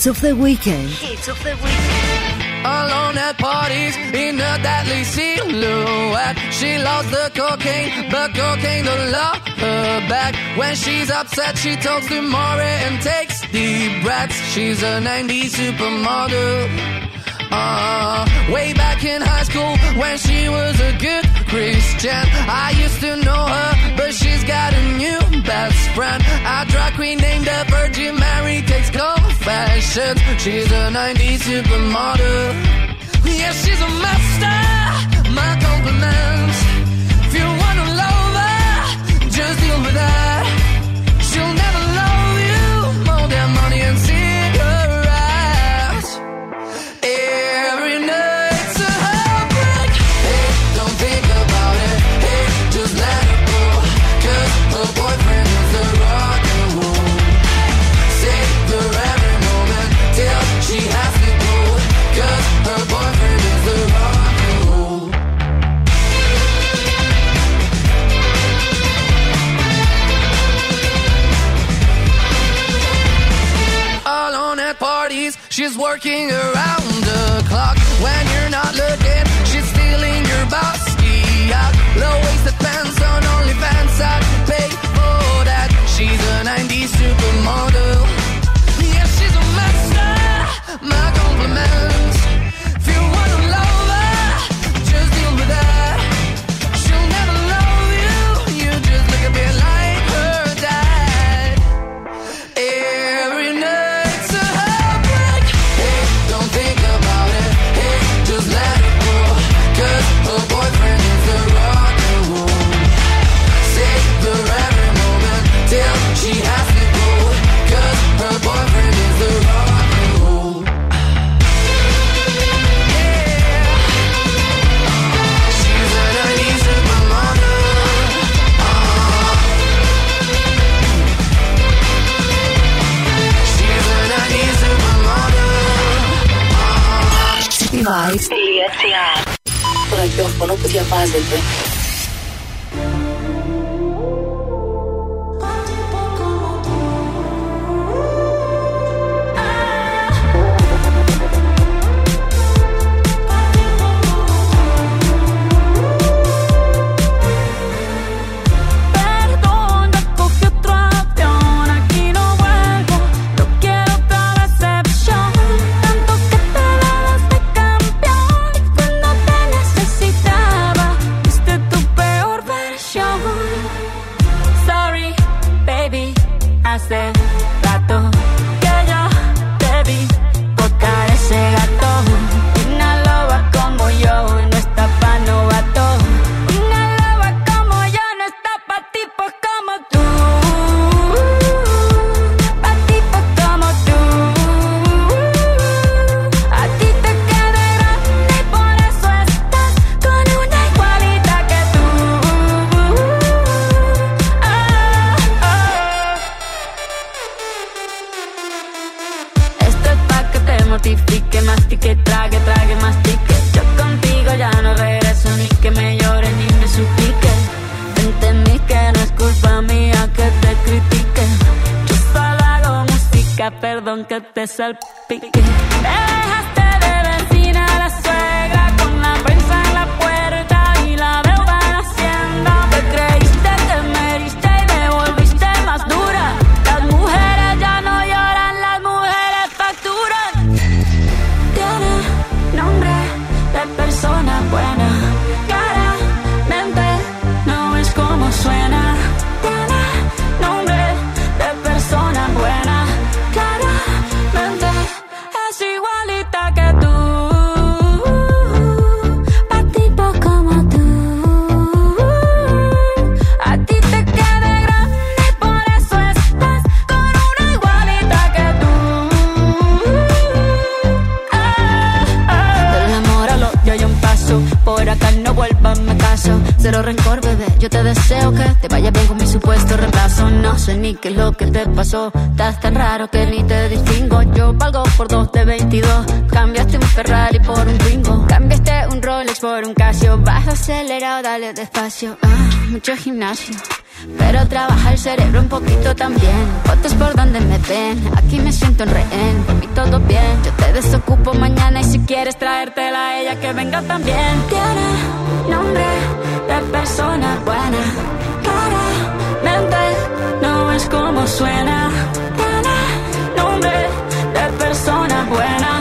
Of the Weekend. Hits of the Weekend. Alone at parties in a deadly silhouette. She loves the cocaine, but cocaine don't love her back. When she's upset, she talks to Maury and takes deep breaths. She's a 90s supermodel. Uh, way back in high school when she was a good Christian, I used to know her she's got a new best friend. A drag queen named the Virgin Mary takes confessions. She's a 90s supermodel. Yeah, she's a mess. working around Life.gr Ραδιόφωνο που διαβάζετε. despacio, ah, mucho gimnasio. Pero trabaja el cerebro un poquito también. Fotos por donde me ven, aquí me siento en rehén. Por mí todo bien, yo te desocupo mañana. Y si quieres traértela a ella, que venga también. Tiene nombre de persona buena. cara Claramente no es como suena. Tiene nombre de persona buena.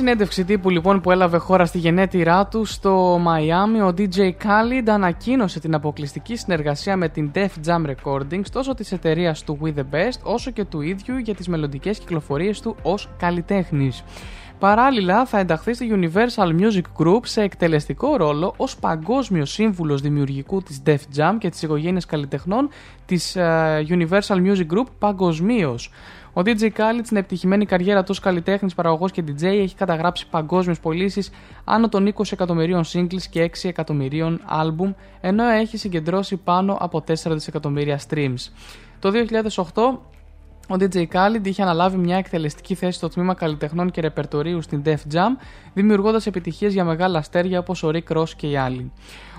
Συνέντευξη τύπου λοιπόν που έλαβε χώρα στη γενέτειρά του στο Μαϊάμι, ο DJ Khalid ανακοίνωσε την αποκλειστική συνεργασία με την Def Jam Recordings τόσο της εταιρείας του We The Best όσο και του ίδιου για τις μελλοντικές κυκλοφορίες του ως καλλιτέχνης. Παράλληλα θα ενταχθεί στη Universal Music Group σε εκτελεστικό ρόλο ως παγκόσμιος σύμβουλος δημιουργικού της Def Jam και της οικογένειας καλλιτεχνών της ε, Universal Music Group παγκοσμίως. Ο DJ Khaled στην επιτυχημένη καριέρα του ως καλλιτέχνης, παραγωγός και DJ έχει καταγράψει παγκόσμιες πωλήσεις άνω των 20 εκατομμυρίων singles και 6 εκατομμυρίων album, ενώ έχει συγκεντρώσει πάνω από 4 δισεκατομμύρια streams. Το 2008 ο DJ Khaled είχε αναλάβει μια εκτελεστική θέση στο τμήμα καλλιτεχνών και ρεπερτορίου στην Def Jam, δημιουργώντας επιτυχίες για μεγάλα αστέρια όπως ο Rick Ross και οι άλλοι.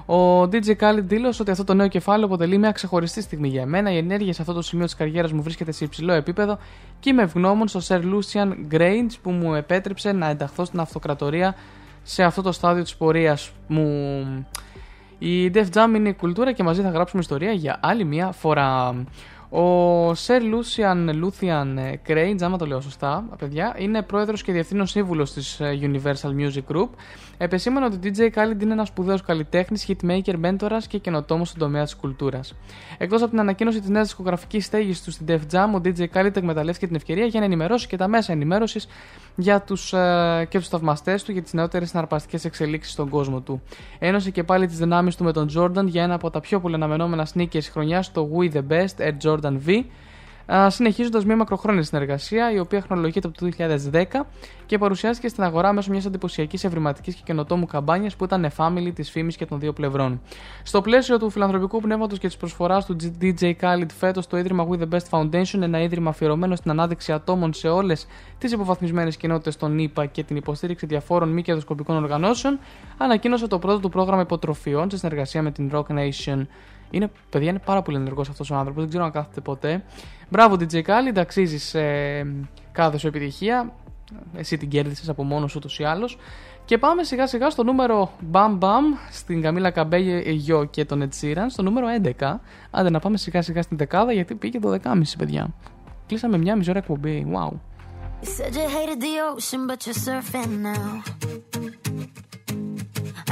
Ο DJ Khaled δήλωσε ότι αυτό το νέο κεφάλαιο αποτελεί μια ξεχωριστή στιγμή για μένα. Η ενέργεια σε αυτό το σημείο της καριέρας μου βρίσκεται σε υψηλό επίπεδο και είμαι ευγνώμων στο Sir Lucian Grange που μου επέτρεψε να ενταχθώ στην αυτοκρατορία σε αυτό το στάδιο της πορείας μου. Η Def Jam είναι η κουλτούρα και μαζί θα γράψουμε ιστορία για άλλη μια φορά. Ο Sir Lucian Lucian Crange, άμα το λέω σωστά, παιδιά, είναι πρόεδρος και διευθύνων σύμβουλος της Universal Music Group. Επεσήμανε ότι ο DJ Khaled είναι ένας σπουδαίος καλλιτέχνης, hitmaker, μέντορας και καινοτόμος στον τομέα της κουλτούρας. Εκτός από την ανακοίνωση της νέας δισκογραφικής στέγης του στην Def Jam, ο DJ Khaled εκμεταλλεύτηκε την ευκαιρία για να ενημερώσει και τα μέσα ενημέρωσης για τους, ε, και τους θαυμαστές του για τις νεότερες συναρπαστικές εξελίξεις στον κόσμο του. Ένωσε και πάλι τις δυνάμεις του με τον Jordan για ένα από τα πιο πολυαναμενόμενα sneakers χρονιάς, το We The Best Air Jordan V, συνεχίζοντας μια μακροχρόνια συνεργασία η οποία χρονολογείται από το 2010 και παρουσιάστηκε στην αγορά μέσω μιας εντυπωσιακής ευρηματικής και καινοτόμου καμπάνιας που ήταν family της φήμης και των δύο πλευρών. Στο πλαίσιο του φιλανθρωπικού πνεύματος και της προσφοράς του DJ Khaled φέτος, το ίδρυμα We The Best Foundation, ένα ίδρυμα αφιερωμένο στην ανάδειξη ατόμων σε όλες τις υποβαθμισμένες κοινότητες των ΗΠΑ και την υποστήριξη διαφόρων μη κερδοσκοπικών οργανώσεων, ανακοίνωσε το πρώτο του πρόγραμμα υποτροφιών σε συνεργασία με την Rock Nation. Είναι, παιδιά, είναι πάρα πολύ ενεργός αυτός ο άνθρωπος, δεν ξέρω αν κάθεται ποτέ. Μπράβο, DJ Khaled, αξίζει ε, κάθε σου επιτυχία. Εσύ την κέρδισες από μόνος ούτως ή άλλως. Και πάμε σιγά σιγά στο νούμερο Bam Bam στην Καμίλα Καμπέγιο Γιο και τον Ed Sheeran, στο νούμερο 11. Άντε να πάμε σιγά σιγά στην δεκάδα γιατί πήγε το 12.30 παιδιά. Κλείσαμε μια μισή ώρα εκπομπή. Wow. You said you hated the ocean, but you're surfing now.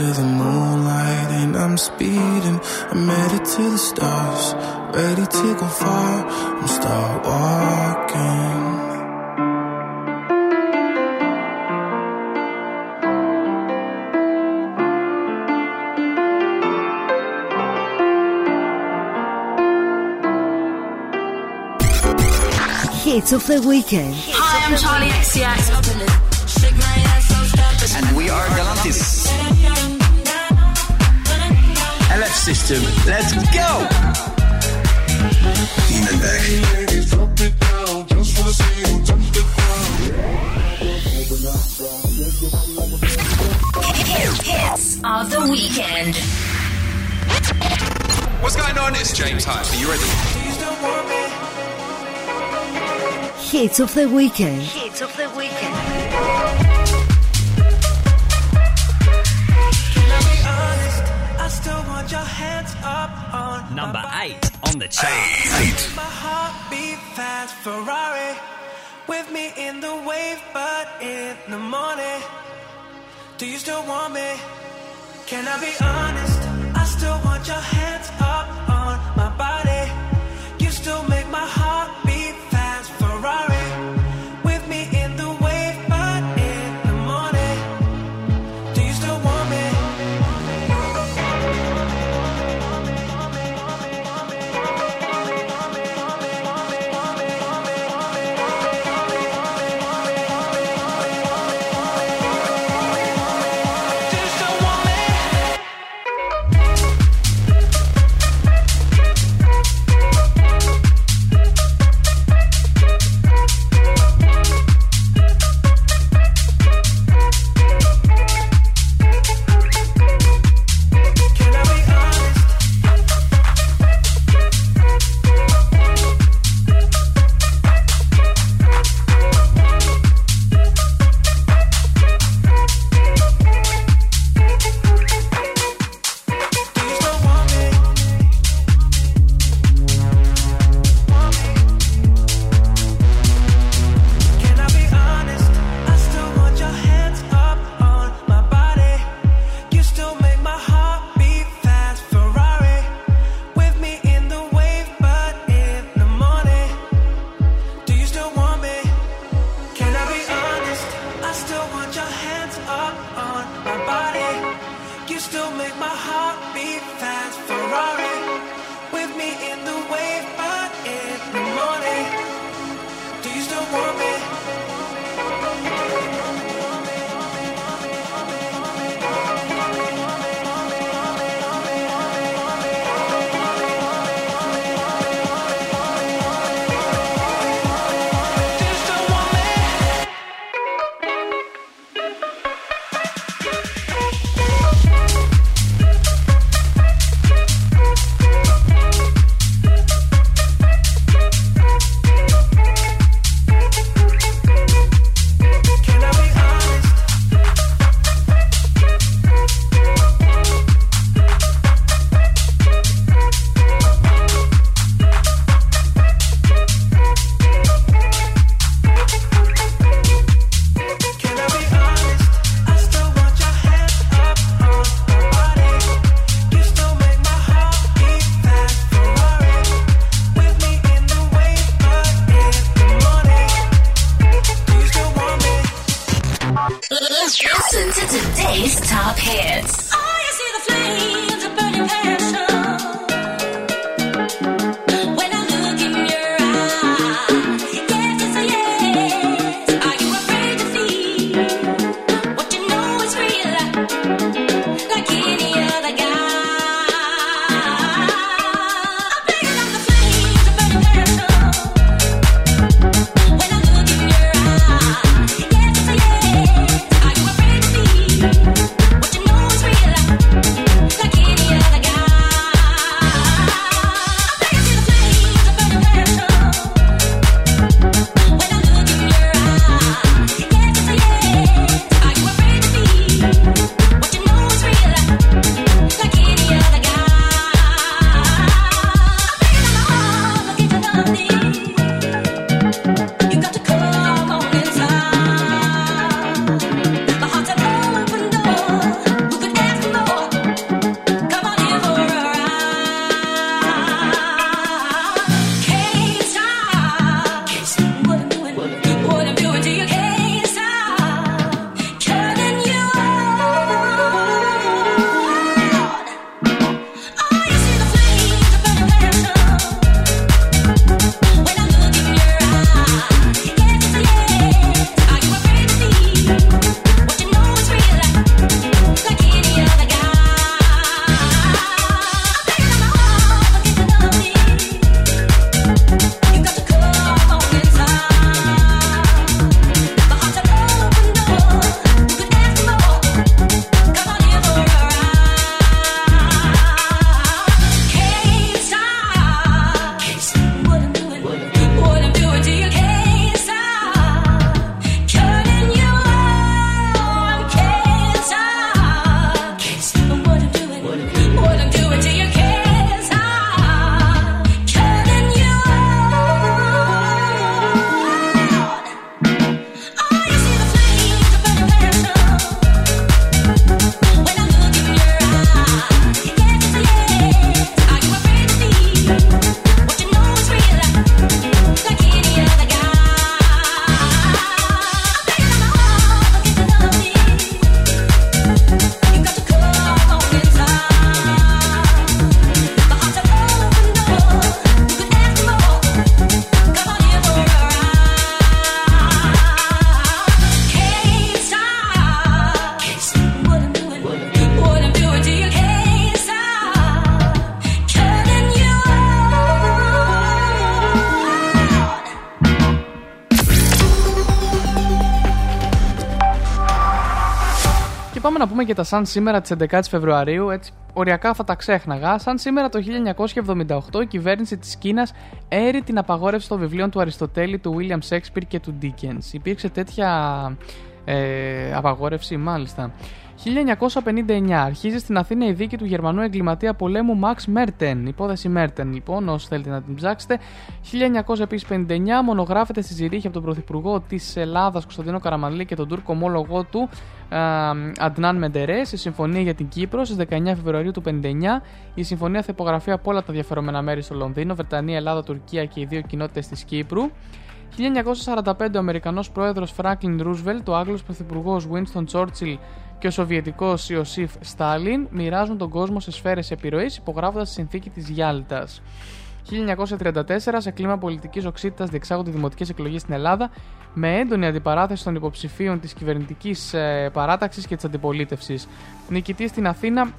to the moonlight and I'm speeding. I'm headed to the stars, ready to go far. I'm start walking. Hits of the weekend. Hi, I'm Charlie XCX. And we are Galantis. System. Let's go! Hits of the weekend. What's going on? It's James Hype. Are you ready? Hits of the weekend. Hits of the weekend. Number eight on the chart. my heart beat fast Ferrari with me in the wave but in the morning. Do you still want me? Can I be honest? I still want your hands up on my body. You still make my heart beat fast Ferrari Και πάμε να πούμε και τα σαν σήμερα της 11η Φεβρουαρίου. Έτσι, οριακά θα τα ξέχναγα. Σαν σήμερα το 1978 η κυβέρνηση της Κίνας έρει την απαγόρευση των βιβλίων του Αριστοτέλη, του William Shakespeare και του Dickens. Υπήρξε τέτοια ε, απαγόρευση, μάλιστα. 1959 αρχίζει στην Αθήνα η δίκη του Γερμανού εγκληματία πολέμου Max Μέρτεν. Υπόθεση Μέρτεν, λοιπόν, όσοι θέλετε να την ψάξετε. 1959 μονογράφεται στη Ζηρίχη από τον Πρωθυπουργό της Ελλάδας Κωνσταντίνο Καραμανλή και τον Τούρκο ομόλογό του Αντνάν Μεντερές η συμφωνία για την Κύπρο στις 19 Φεβρουαρίου του 59. Η συμφωνία θα υπογραφεί από όλα τα διαφορεμένα μέρη στο Λονδίνο, Βρετανία, Ελλάδα, Τουρκία και οι δύο κοινότητες της Κύπρου. 1945 ο Αμερικανός πρόεδρος Franklin Roosevelt, ο Άγγλος πρωθυπουργός Winston Churchill και ο Σοβιετικός Ιωσήφ Στάλιν μοιράζουν τον κόσμο σε σφαίρες επιρροής υπογράφοντας τη συνθήκη της Γιάλτας. 1934, σε κλίμα πολιτικής οξύτητας, διεξάγονται δημοτικές εκλογές στην Ελλάδα με έντονη αντιπαράθεση των υποψηφίων της κυβερνητικής παράταξης και της αντιπολίτευσης. Νικητή στην Αθήνα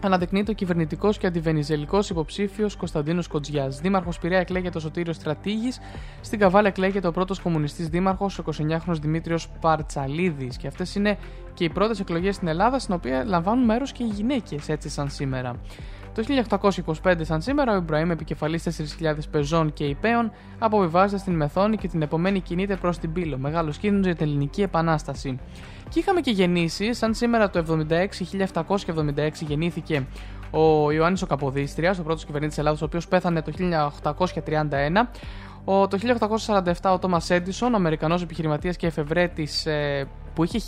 αναδεικνύεται ο κυβερνητικός και αντιβενιζελικός υποψήφιος Κωνσταντίνος Κοτζιά. Δήμαρχος Πειραιά εκλέγεται ο Σωτήριος Στρατήγης. Στην Καβάλα εκλέγεται ο πρώτος κομμουνιστής δήμαρχος, ο 29χρονο Δημήτριος Παρτσαλίδης. Και αυτές είναι και οι πρώτες εκλογές στην Ελλάδα, στην οποία λαμβάνουν μέρος και οι γυναίκες, έτσι σαν σήμερα. Το 1825, σαν σήμερα, ο Ιμπραήμ, επικεφαλής 4.000 πεζών και υπέων, αποβιβάζεται στην Μεθόνη και την επομένη κινείται προς την Πύλο. Μεγάλος κίνδυνος για την ελληνική επανάσταση. Και είχαμε και γεννήσει, σαν σήμερα το 76, 1776 γεννήθηκε ο Ιωάννης ο Καποδίστριας, ο πρώτος κυβερνήτης της Ελλάδας, ο οποίος πέθανε το 1831. Ο, το 1847 ο Τόμας Έντισον, ο Αμερικανός επιχειρηματίας και εφευρέτης ε, που είχε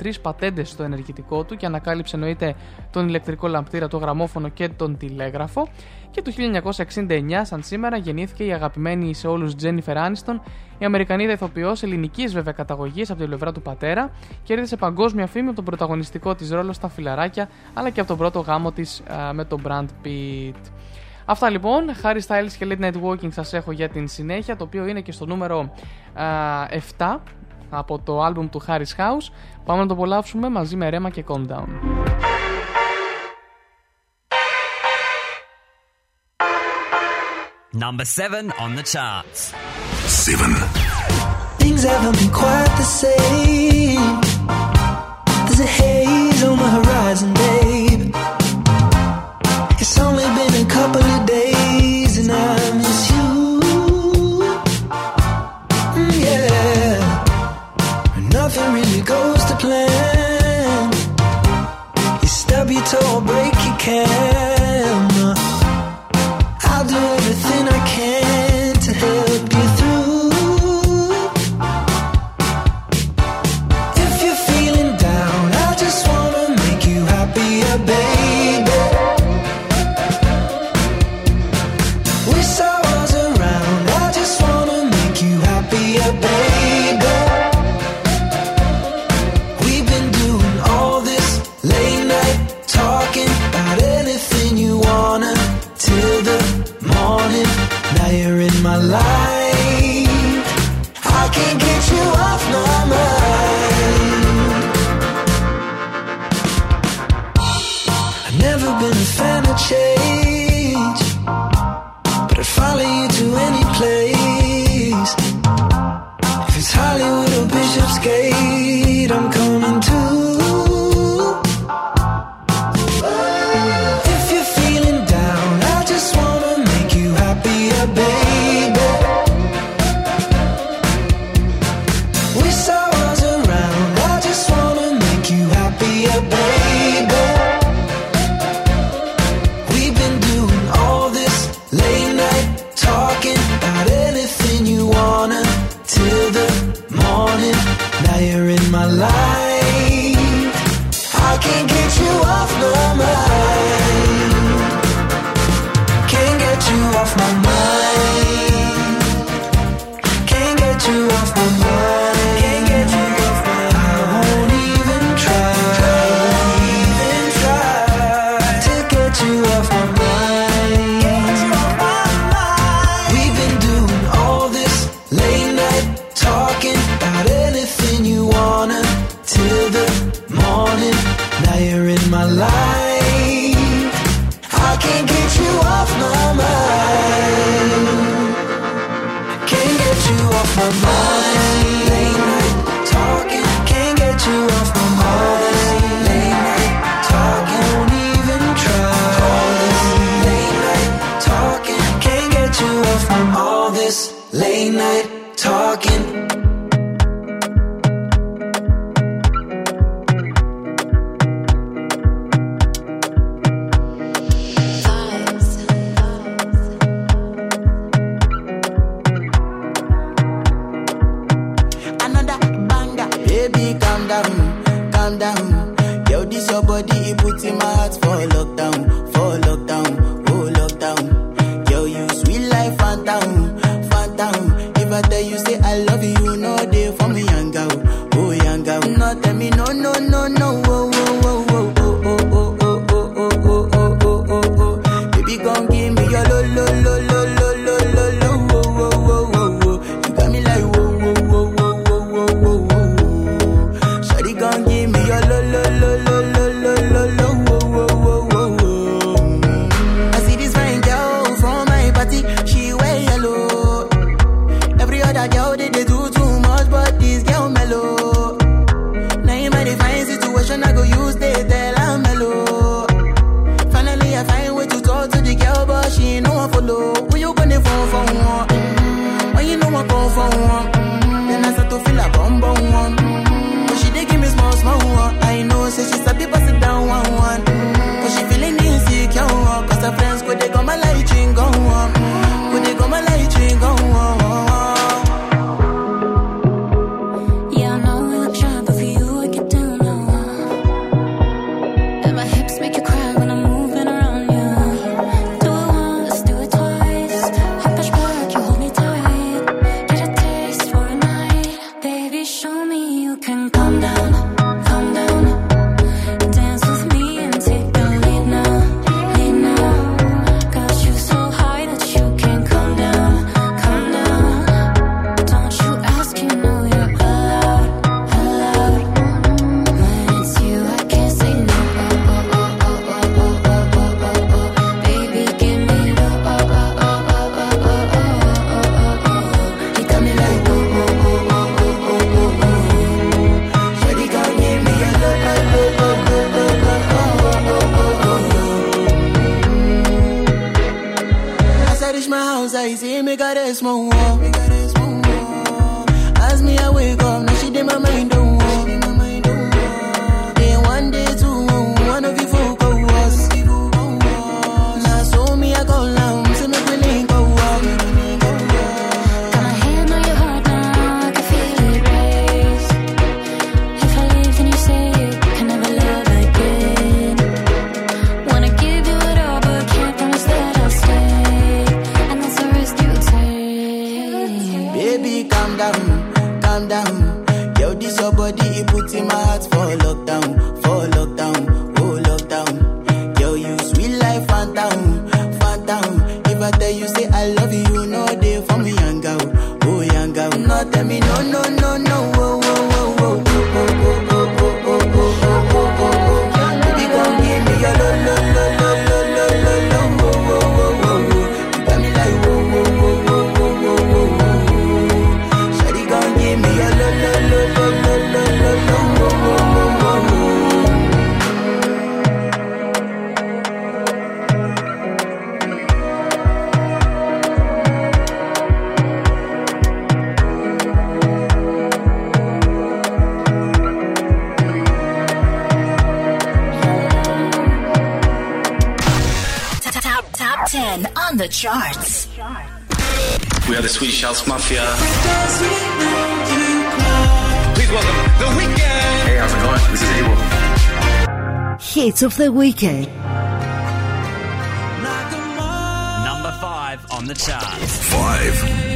1093 πατέντες στο ενεργητικό του και ανακάλυψε εννοείται τον ηλεκτρικό λαμπτήρα, το γραμμόφωνο και τον τηλέγραφο. Και το 1969, σαν σήμερα, γεννήθηκε η αγαπημένη σε όλους Τζένιφερ Άνιστον, η Αμερικανίδα ηθοποιός ελληνικής βέβαια καταγωγής από την πλευρά του πατέρα, κέρδισε παγκόσμια φήμη από τον πρωταγωνιστικό της ρόλο στα φιλαράκια, αλλά και από τον πρώτο γάμο της με τον Brand Pitt. Αυτά λοιπόν, Harry Styles και Late Night Walking σας έχω για την συνέχεια, το οποίο είναι και στο νούμερο α, 7 από το άλμπουμ του Harry's House. Πάμε να το απολαύσουμε μαζί με Rema και Calm Down. Number seven on the charts. Seven. Things haven't been quite the same. There's a haze on the horizon, babe. It's only been a couple of days and I so break you can. of the weekend. Number five on the chart. Five.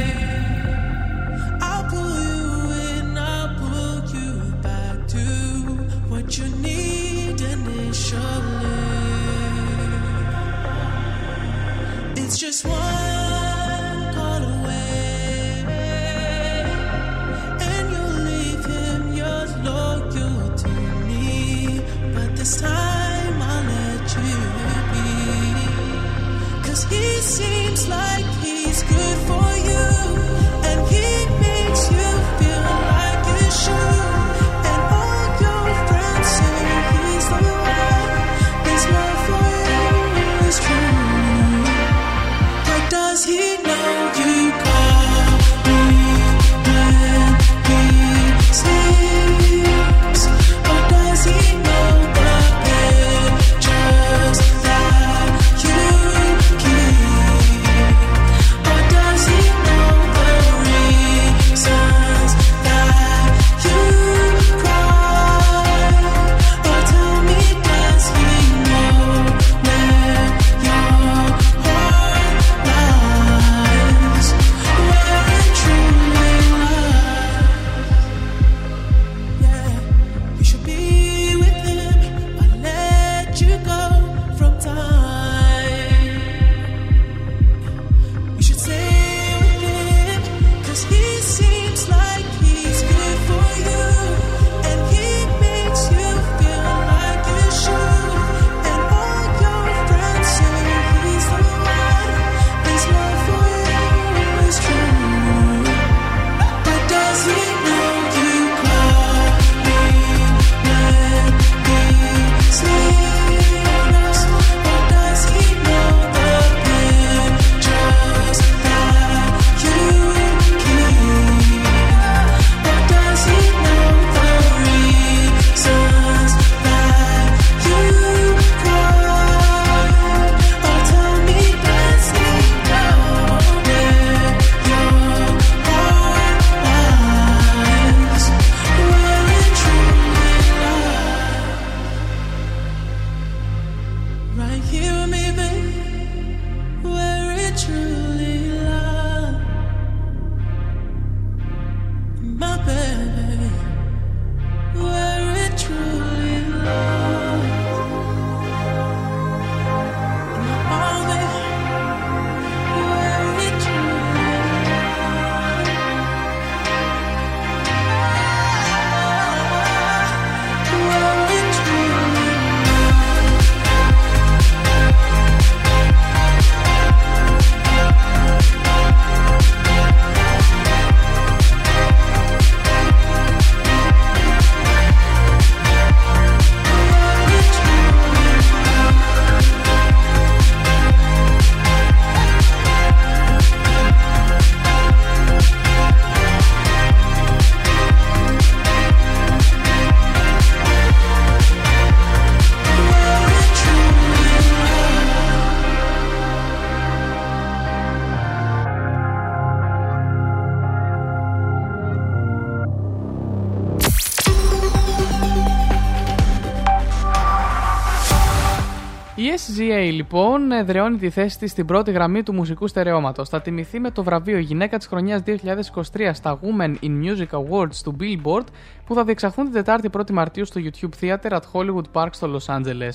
Η SGA λοιπόν εδραιώνει τη θέση της στην πρώτη γραμμή του μουσικού στερεώματος. Θα τιμηθεί με το βραβείο Γυναίκα της Χρονιάς 2023 στα Women in Music Awards του Billboard που θα διεξαχθούν την Τετάρτη 1η Μαρτίου στο YouTube Theater at Hollywood Park στο Los Angeles.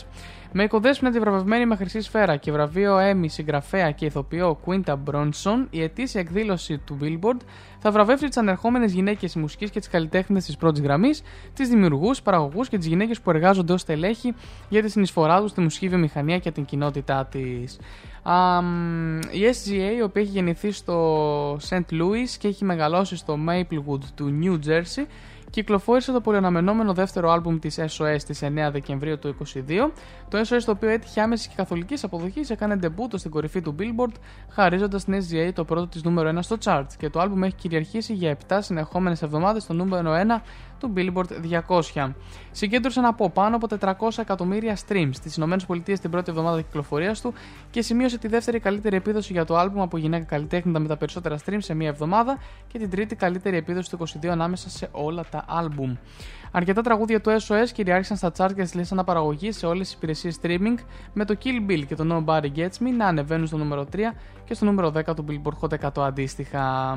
Με οικοδέσποινα τη βραβευμένη με χρυσή σφαίρα και βραβείο Emmy συγγραφέα και ηθοποιό Quinta Bronson, η ετήσια εκδήλωση του Billboard θα βραβεύσει τις ανερχόμενες γυναίκες της μουσικής και τις καλλιτέχνες της πρώτης γραμμής, τις δημιουργούς, παραγωγούς και τις γυναίκες που εργάζονται ως τελέχη για τη συνεισφορά τους στη μουσική βιομηχανία και την κοινότητά της. η SGA, η οποία έχει γεννηθεί στο St. Louis και έχει μεγαλώσει στο Maplewood του New Jersey, κυκλοφόρησε το πολυαναμενόμενο δεύτερο άλμπουμ της SOS στις 9 Δεκεμβρίου του 2022. Το SOS το οποίο έτυχε άμεση και καθολική αποδοχή έκανε ντεμπούτο στην κορυφή του Billboard, χαρίζοντας στην SGA το πρώτο της νούμερο 1 στο chart. Και το άλμπουμ έχει κυριαρχήσει για 7 συνεχόμενες εβδομάδες στο νούμερο 1 του Billboard 200. Συγκέντρωσε από πάνω από 400 εκατομμύρια streams στις ΗΠΑ την πρώτη εβδομάδα κυκλοφορίας του και σημείωσε τη δεύτερη καλύτερη επίδοση για το άλμπουμ από γυναίκα καλλιτέχνητα με τα περισσότερα streams σε μία εβδομάδα και την τρίτη καλύτερη επίδοση του 22 ανάμεσα σε όλα τα άλμπουμ. Αρκετά τραγούδια του SOS κυριάρχησαν στα chart και στις αναπαραγωγής σε όλες τις υπηρεσίες streaming, με το Kill Bill και το Nobody Gets Me να ανεβαίνουν στο νούμερο 3 και στο νούμερο 10 του Billboard Hot 100 αντίστοιχα.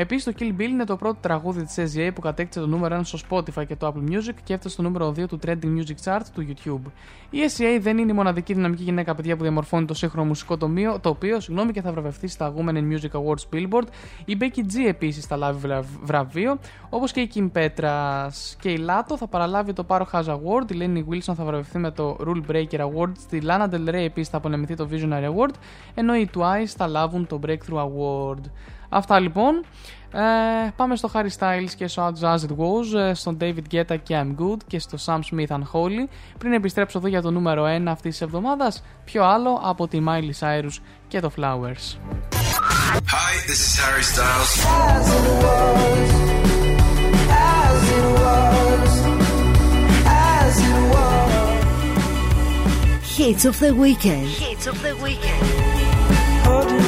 Επίσης, το Kill Bill είναι το πρώτο τραγούδι της SGA που κατέκτησε το νούμερο 1 στο Spotify και το Apple Music και έφτασε στο νούμερο 2 του Trending Music Chart του YouTube. Η SGA δεν είναι η μοναδική δυναμική γυναίκα παιδιά που διαμορφώνει το σύγχρονο μουσικό τομείο, το οποίο συγγνώμη και θα βραβευτεί στα Women in Music Awards Billboard. Η Becky G επίσης θα λάβει βραβ- βραβείο, όπως και η Kim Petras. Και η Lato θα παραλάβει το Paro Has Award, η Lenny Wilson θα βραβευτεί με το Rule Breaker Award, στη Lana Del Rey επίσης θα απονεμηθεί το Visionary Award, ενώ οι Twice θα λάβουν το Breakthrough Award. Αυτά λοιπόν. Ε, πάμε στο Harry Styles και στο As It Was, ε, στον David Guetta και I'm Good και στο Sam Smith Unholy. Πριν επιστρέψω εδώ για το νούμερο 1 αυτής της εβδομάδας, πιο άλλο από τη Miley Cyrus και το Flowers. Hi, this is Harry Styles. Hits of the weekend. Hits of the weekend.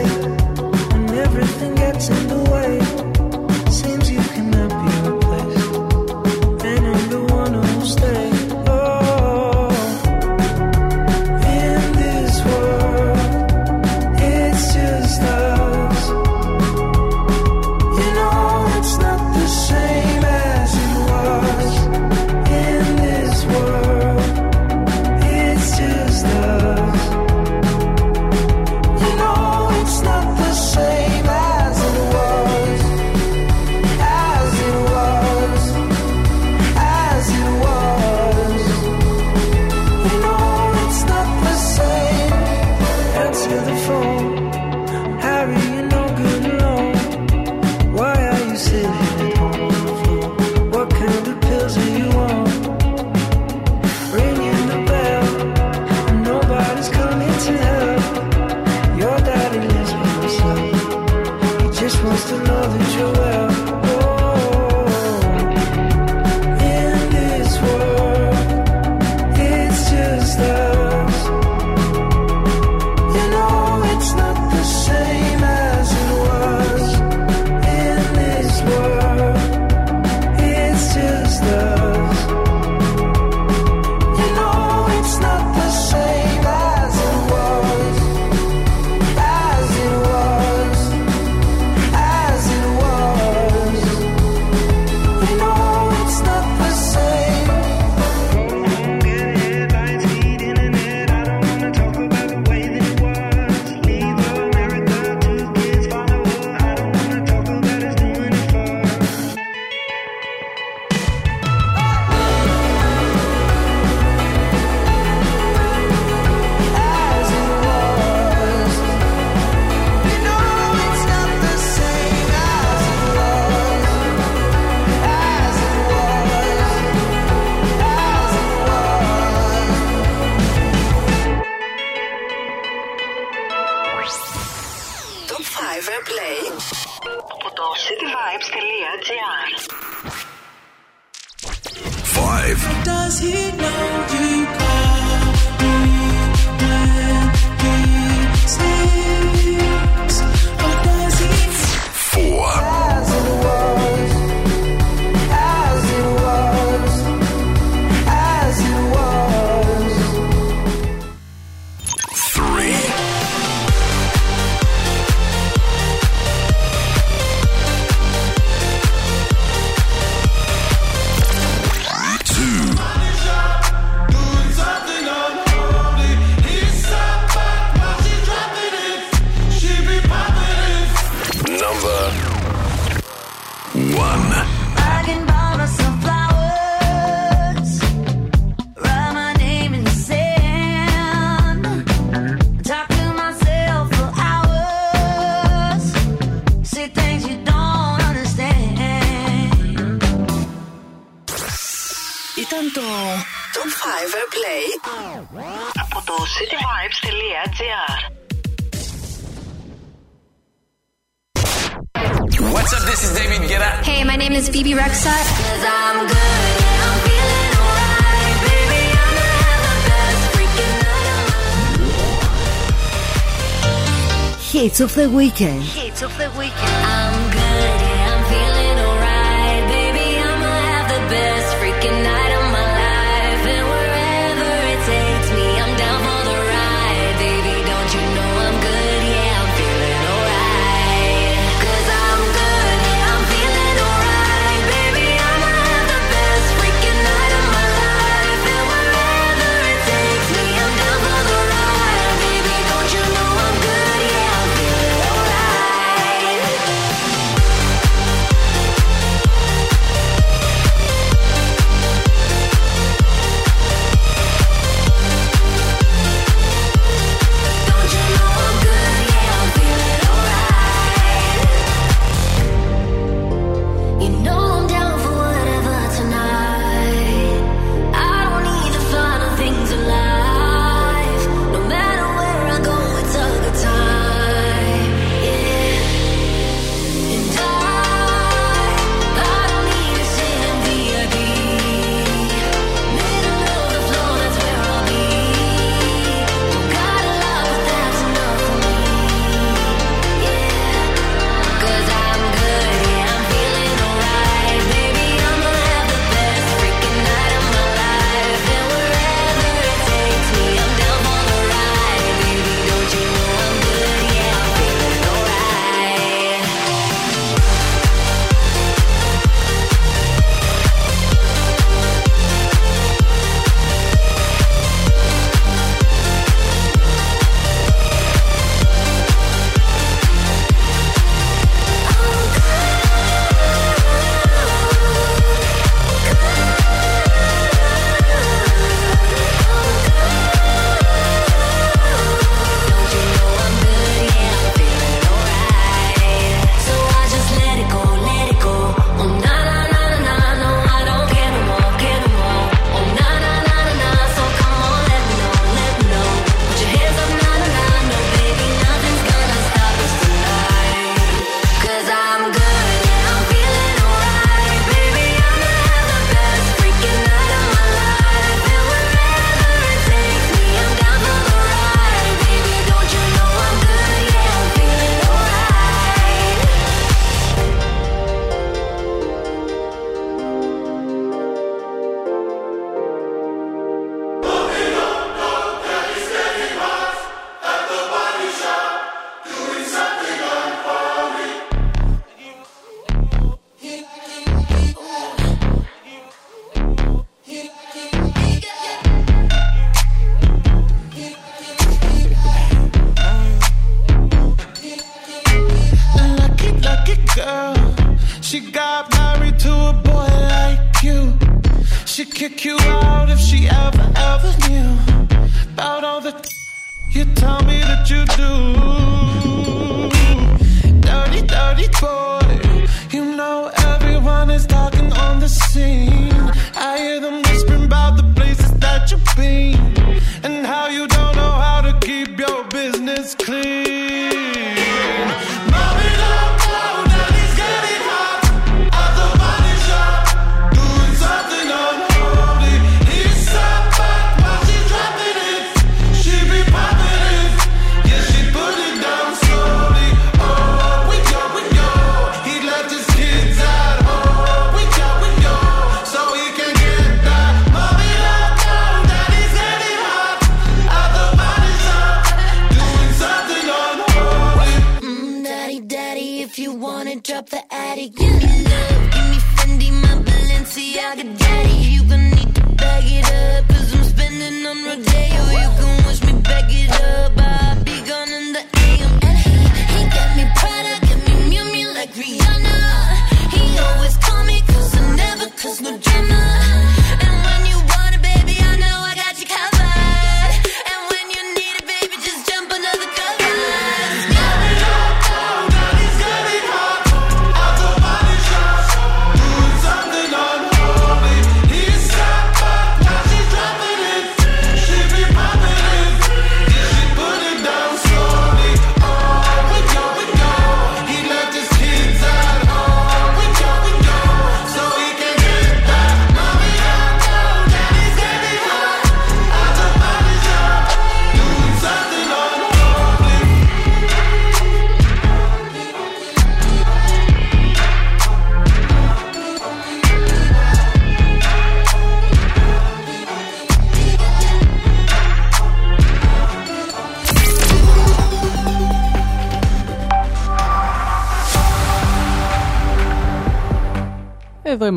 of the weekend.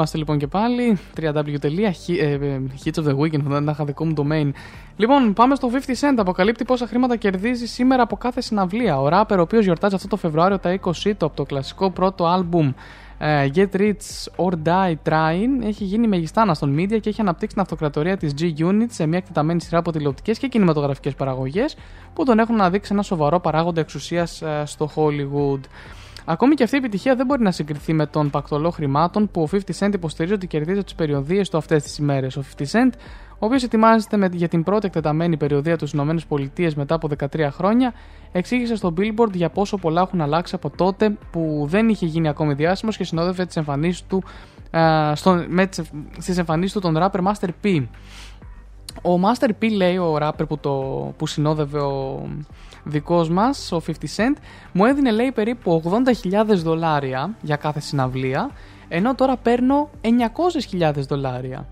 Είμαστε λοιπόν και πάλι. www.hits of the weekend, δεν είχα δικό μου domain. Λοιπόν, πάμε στο 50 Cent. Apοκαλύπτει πόσα χρήματα κερδίζει σήμερα από κάθε συναυλία. Ο ράπερ, ο οποίος γιορτάζει αυτό το Φεβρουάριο τα 20 του από το κλασικό πρώτο άλμπουμ ε, Get Rich or Die Trying, έχει γίνει μεγιστάνα στον media και έχει αναπτύξει την αυτοκρατορία της G-Unit σε μια εκτεταμένη σειρά από τηλεοπτικές και κινηματογραφικές παραγωγές που τον έχουν αναδείξει ένα σοβαρό παράγοντα εξουσίας στο Hollywood. Ακόμη και αυτή η επιτυχία δεν μπορεί να συγκριθεί με τον πακτολό χρημάτων που ο 50 Cent υποστηρίζει ότι κερδίζει τις περιοδίες του αυτές τις ημέρες. Ο 50 Cent, ο οποίος ετοιμάζεται με, για την πρώτη εκτεταμένη περιοδία τους ΗΠΑ μετά από 13 χρόνια, εξήγησε στο Billboard για πόσο πολλά έχουν αλλάξει από τότε που δεν είχε γίνει ακόμη διάσημος και συνόδευε τις εμφανίσεις του, ε, στο, με τις, στις εμφανίσεις του τον rapper Master P. Ο Master P λέει, ο rapper που, το, που συνόδευε ο δικός μας, ο 50 Cent, μου έδινε λέει περίπου 80.000 δολάρια για κάθε συναυλία, ενώ τώρα παίρνω 900.000 δολάρια.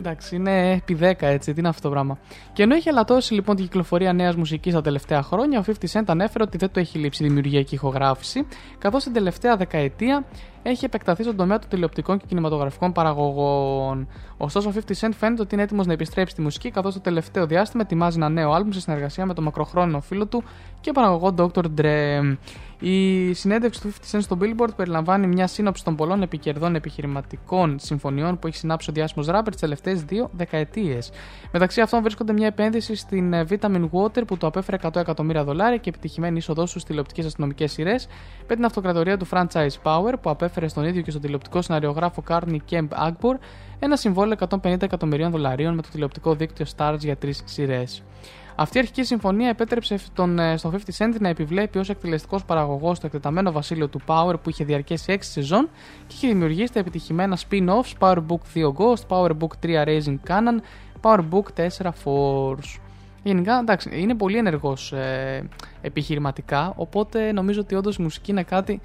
Εντάξει, είναι επί 10 έτσι, τι είναι αυτό το πράγμα. Και ενώ είχε ελαττώσει λοιπόν την κυκλοφορία νέας μουσικής τα τελευταία χρόνια, ο 50 Cent ανέφερε ότι δεν το έχει λείψει η δημιουργία και η ηχογράφηση, καθώς την τελευταία δεκαετία έχει επεκταθεί στον τομέα των τηλεοπτικών και κινηματογραφικών παραγωγών. Ωστόσο, ο 50 Cent φαίνεται ότι είναι έτοιμος να επιστρέψει στη μουσική, καθώς το τελευταίο διάστημα ετοιμάζει ένα νέο άλμπουμ σε συνεργασία με τον μακροχρόνιο φίλο του και παραγωγό Dr. Dre. Η συνέντευξη του 50 Cent στο Billboard περιλαμβάνει μια σύνοψη των πολλών επικερδών επιχειρηματικών συμφωνιών που έχει συνάψει ο διάσημος ράπερ τις τελευταίες δύο δεκαετίες. Μεταξύ αυτών βρίσκονται μια επένδυση στην ε, Vitamin Water που το απέφερε 100 εκατομμύρια δολάρια και επιτυχημένη είσοδό του στις τηλεοπτικές αστυνομικές σειρές, με την αυτοκρατορία του Franchise Power που απέφερε στον ίδιο και στον τηλεοπτικό σεναριογράφο Carney Kemp Agbor ένα συμβόλαιο 150 εκατομμυρίων δολαρίων με το τηλεοπτικό δίκτυο Stars για τρεις σειρές. Αυτή η αρχική συμφωνία επέτρεψε τον, ε, στο 50 Cent να επιβλέπει ως εκτελεστικός παραγωγός το εκτεταμένο βασίλειο του Power που είχε διαρκέσει 6 σεζόν και είχε δημιουργήσει τα επιτυχημένα spin-offs Powerbook 2 Ghost, Powerbook 3 Raising Cannon, Powerbook 4 Force. Γενικά, εντάξει, είναι πολύ ενεργός ε, επιχειρηματικά, οπότε νομίζω ότι όντως η μουσική είναι κάτι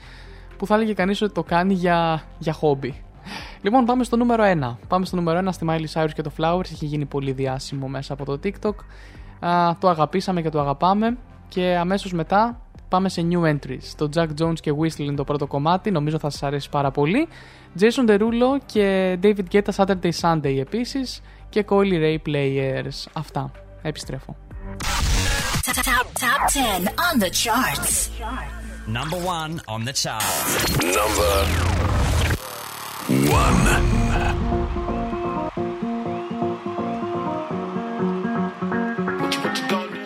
που θα έλεγε κανείς ότι το κάνει για, για χόμπι. Λοιπόν, πάμε στο νούμερο 1. Πάμε στο νούμερο 1 στη Miley Cyrus και το Flowers. Είχε γίνει πολύ διάσημο μέσα από το TikTok. Α, το αγαπήσαμε και το αγαπάμε. Και αμέσως μετά πάμε σε new entries. Το Jack Jones και Whistle είναι το πρώτο κομμάτι. Νομίζω θα σας αρέσει πάρα πολύ. Jason Derulo και David Guetta Saturday Sunday επίσης. Και Coily Ray Players. Αυτά. Επιστρέφω. Top, top 10 on the charts. Number one on the charts. Number one.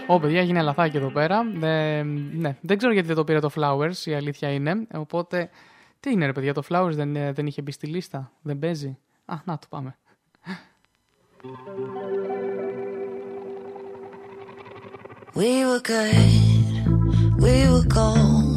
Ω, παιδιά, έγινε λαθάκι εδώ πέρα. Ε, ναι, δεν ξέρω γιατί δεν το πήρε το Flowers, η αλήθεια είναι. Οπότε, τι είναι ρε παιδιά, το Flowers δεν, ε, δεν είχε μπει στη λίστα, δεν παίζει; Α, να το πάμε. We were good, we were gold.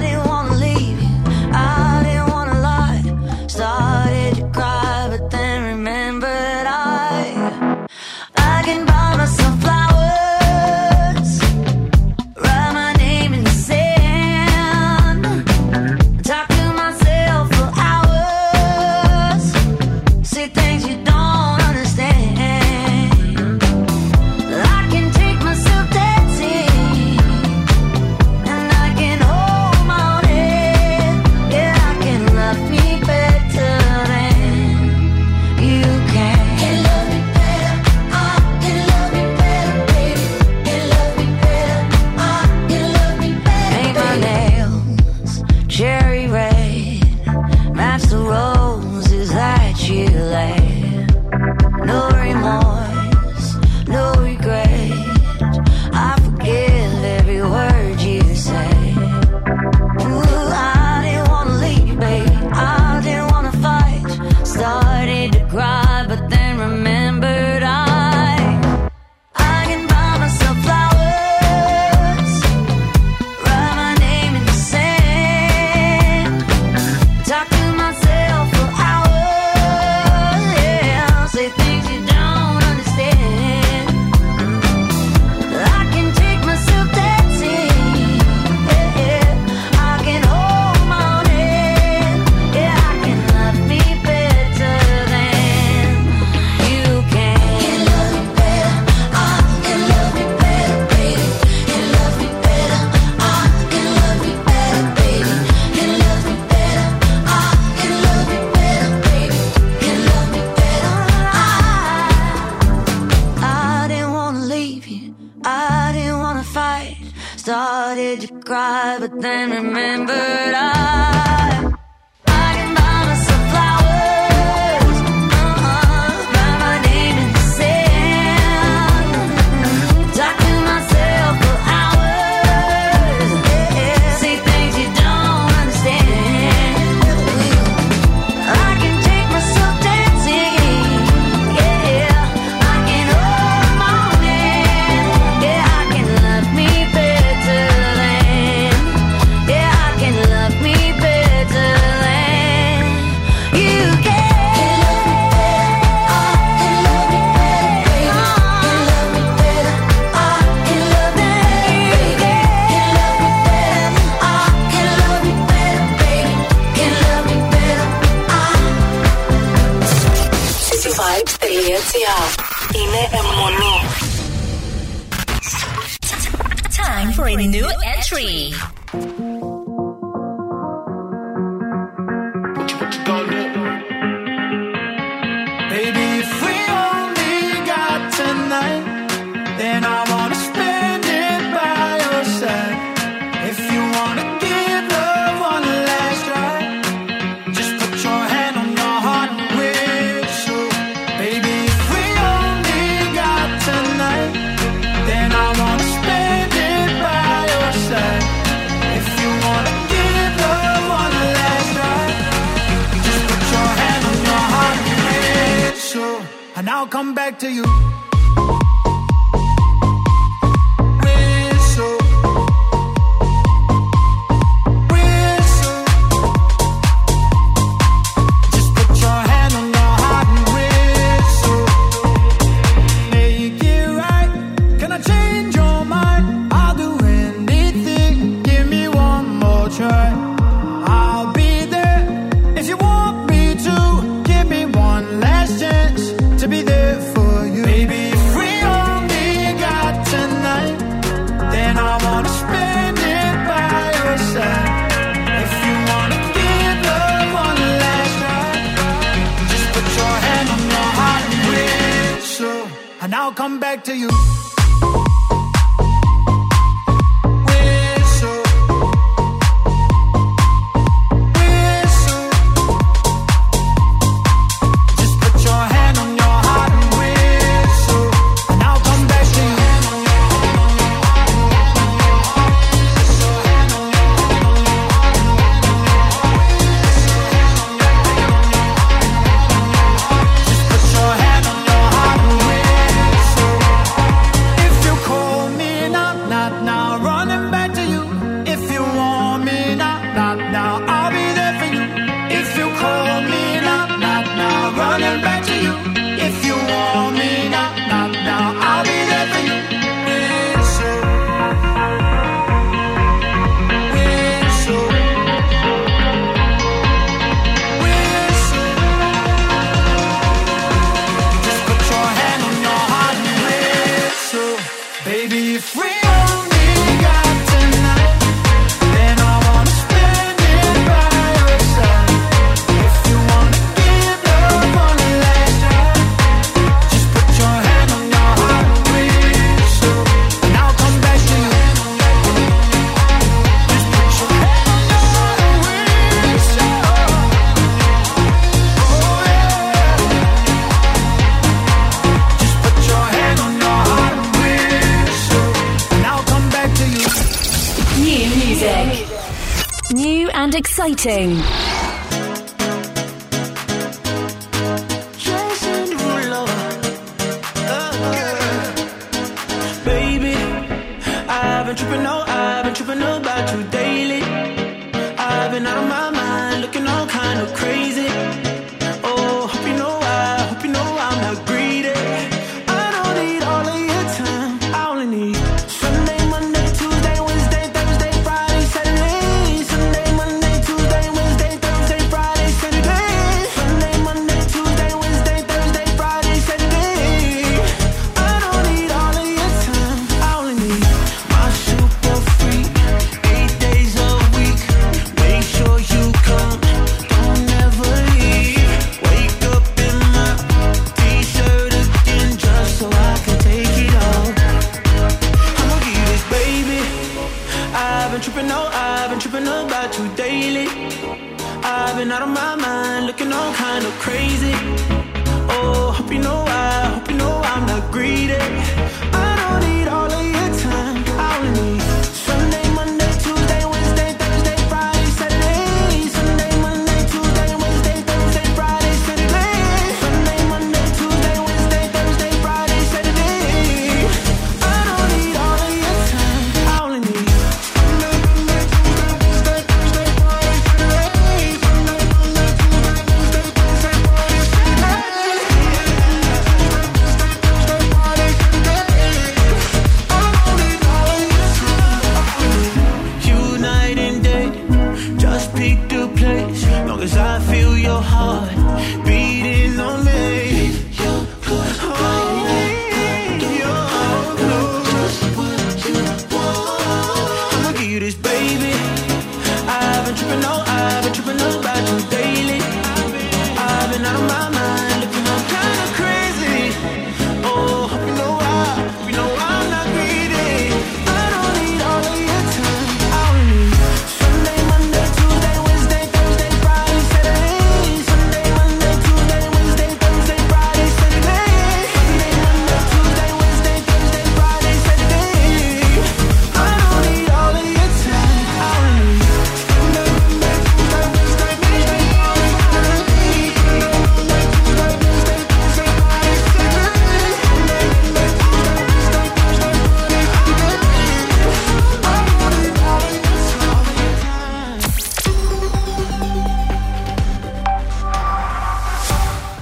to you.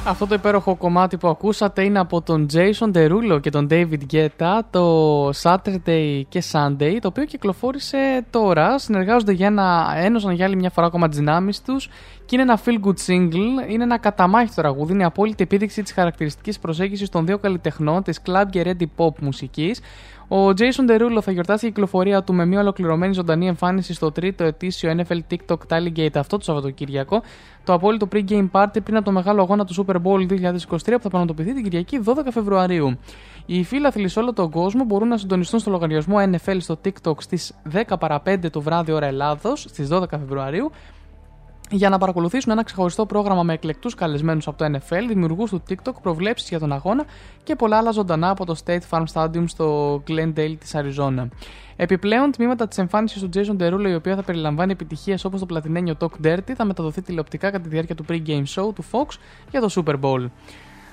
Αυτό το υπέροχο κομμάτι που ακούσατε είναι από τον Jason Derulo και τον David Guetta, το Saturday και Sunday, το οποίο κυκλοφόρησε τώρα. Συνεργάζονται για ένα, ένωσαν για άλλη μια φορά ακόμα τις δυνάμεις τους και είναι ένα feel good single. Είναι ένα καταμάχητο τραγούδι, είναι η απόλυτη επίδειξη της χαρακτηριστικής προσέγγισης των δύο καλλιτεχνών της club και ready pop μουσικής. Ο Jason Derulo θα γιορτάσει η κυκλοφορία του με μια ολοκληρωμένη ζωντανή εμφάνιση στο τρίτο ετήσιο NFL TikTok Talygate αυτό το Σαββατοκύριακο. Το απόλυτο pre-game party πριν από το μεγάλο αγώνα του Super Bowl 2023 που θα πραγματοποιηθεί την Κυριακή 12 Φεβρουαρίου. Οι φίλαθλοι σε όλο τον κόσμο μπορούν να συντονιστούν στο λογαριασμό NFL στο TikTok στις 10 παρα 5 το βράδυ ώρα Ελλάδος στις 12 Φεβρουαρίου για να παρακολουθήσουν ένα ξεχωριστό πρόγραμμα με εκλεκτούς καλεσμένους από το NFL, δημιουργούς του TikTok, προβλέψεις για τον αγώνα και πολλά άλλα ζωντανά από το State Farm Stadium στο Glendale της Αριζόνα. Επιπλέον, τμήματα της εμφάνισης του Jason Derulo, η οποία θα περιλαμβάνει επιτυχίες όπως το πλατινένιο Talk Dirty, θα μεταδοθεί τηλεοπτικά κατά τη διάρκεια του pre-game show του Fox για το Super Bowl.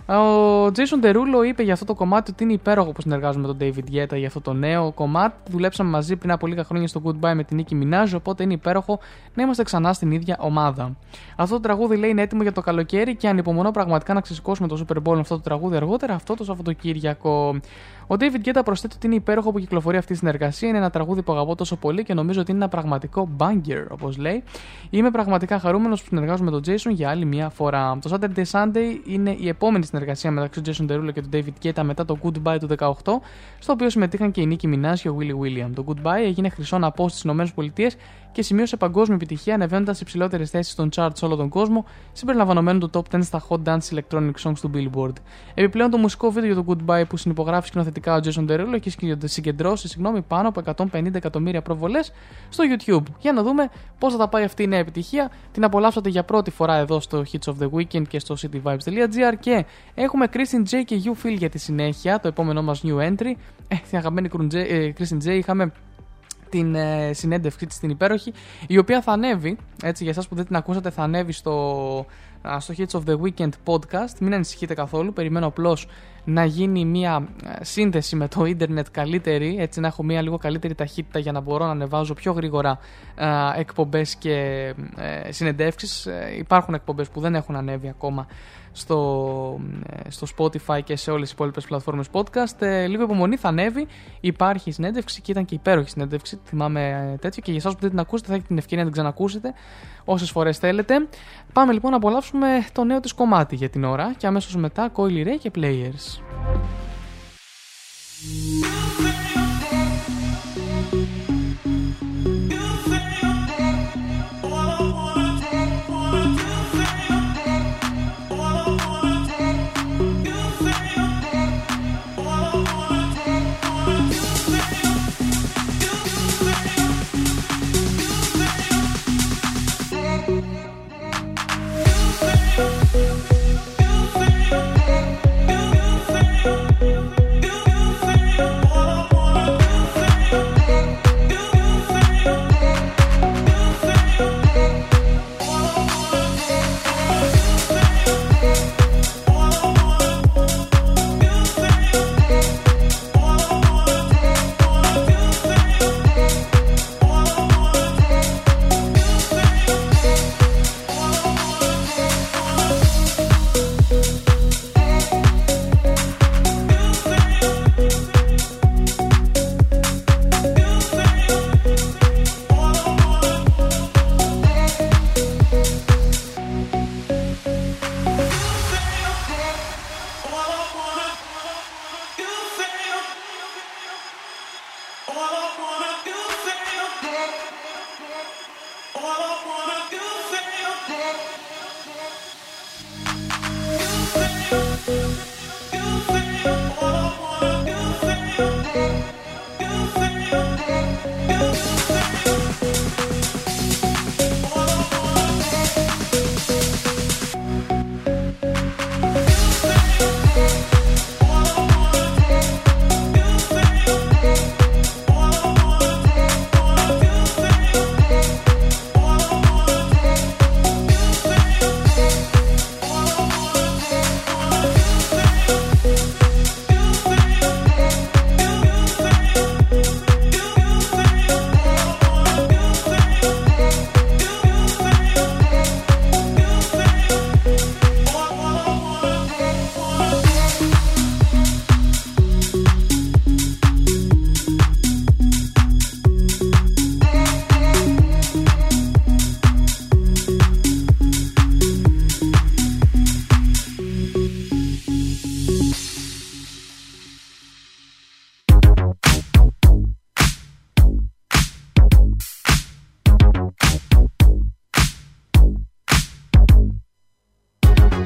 Ο Jason Derulo είπε για αυτό το κομμάτι ότι είναι υπέροχο που συνεργάζομαι με τον David Guetta για αυτό το νέο κομμάτι. Δουλέψαμε μαζί πριν από λίγα χρόνια στο Goodbye με την Nicki Minaj, οπότε είναι υπέροχο να είμαστε ξανά στην ίδια ομάδα. Αυτό το τραγούδι λέει είναι έτοιμο για το καλοκαίρι και ανυπομονώ πραγματικά να ξεσηκώσουμε το Super Bowl με αυτό το τραγούδι αργότερα αυτό το Σαββατοκύριακο. Ο David Guetta προσθέτει ότι είναι υπέροχο που κυκλοφορεί αυτή η συνεργασία. Είναι ένα τραγούδι που αγαπώ τόσο πολύ και νομίζω ότι είναι ένα πραγματικό banger, όπως λέει. Είμαι πραγματικά χαρούμενος που συνεργάζομαι με τον Jason για άλλη μια φορά. Το Saturday Sunday είναι η επόμενη συνεργασία μεταξύ του Jason Derulo και του David Guetta μετά το Goodbye του 18, στο οποίο συμμετείχαν και η Nicki Minaj και ο Willy William. Το Goodbye έγινε χρυσό να πω στις ΗΠΑ και σημείωσε παγκόσμια επιτυχία ανεβαίνοντας σε υψηλότερες θέσεις των charts σε όλο τον κόσμο, συμπεριλαμβανομένου του top 10 στα Hot Dance Electronic Songs του Billboard. Επιπλέον, το μουσικό βίντεο για το Goodbye που συνυπογράφει σκηνοθετικά ο Jason Derulo έχει συγκεντρώσει συγγνώμη, πάνω από 150 εκατομμύρια προβολές στο YouTube. Για να δούμε πώς θα τα πάει αυτή η νέα επιτυχία. Την απολαύσατε για πρώτη φορά εδώ στο Hits of the Weekend και στο cityvibes.gr και έχουμε Christine J και You Feel για τη συνέχεια, το επόμενό μας new entry. Ε, την αγαπημένη ε, Christine J είχαμε την ε, συνέντευξή της την υπέροχη, η οποία θα ανέβει, έτσι για εσάς που δεν την ακούσατε, θα ανέβει στο, α, στο Hits of the Weekend podcast. Μην ανησυχείτε καθόλου, περιμένω απλώς να γίνει μια ε, σύνδεση με το ίντερνετ καλύτερη, έτσι να έχω μια λίγο καλύτερη ταχύτητα για να μπορώ να ανεβάζω πιο γρήγορα ε, εκπομπές και ε, συνεντεύξεις. Ε, υπάρχουν εκπομπές που δεν έχουν ανέβει ακόμα στο, ε, στο Spotify και σε όλες τις υπόλοιπες πλατφόρμες podcast. Ε, λίγο υπομονή θα ανέβει, υπάρχει συνέντευξη και ήταν και υπέροχη συνέντευξη, θυμάμαι ε, τέτοιο και για εσάς που δεν την ακούσετε θα έχετε την ευκαιρία να την ξανακούσετε όσες φορές θέλετε. Πάμε λοιπόν να απολαύσουμε το νέο της κομμάτι για την ώρα και αμέσως μετά Coily Ray και Players.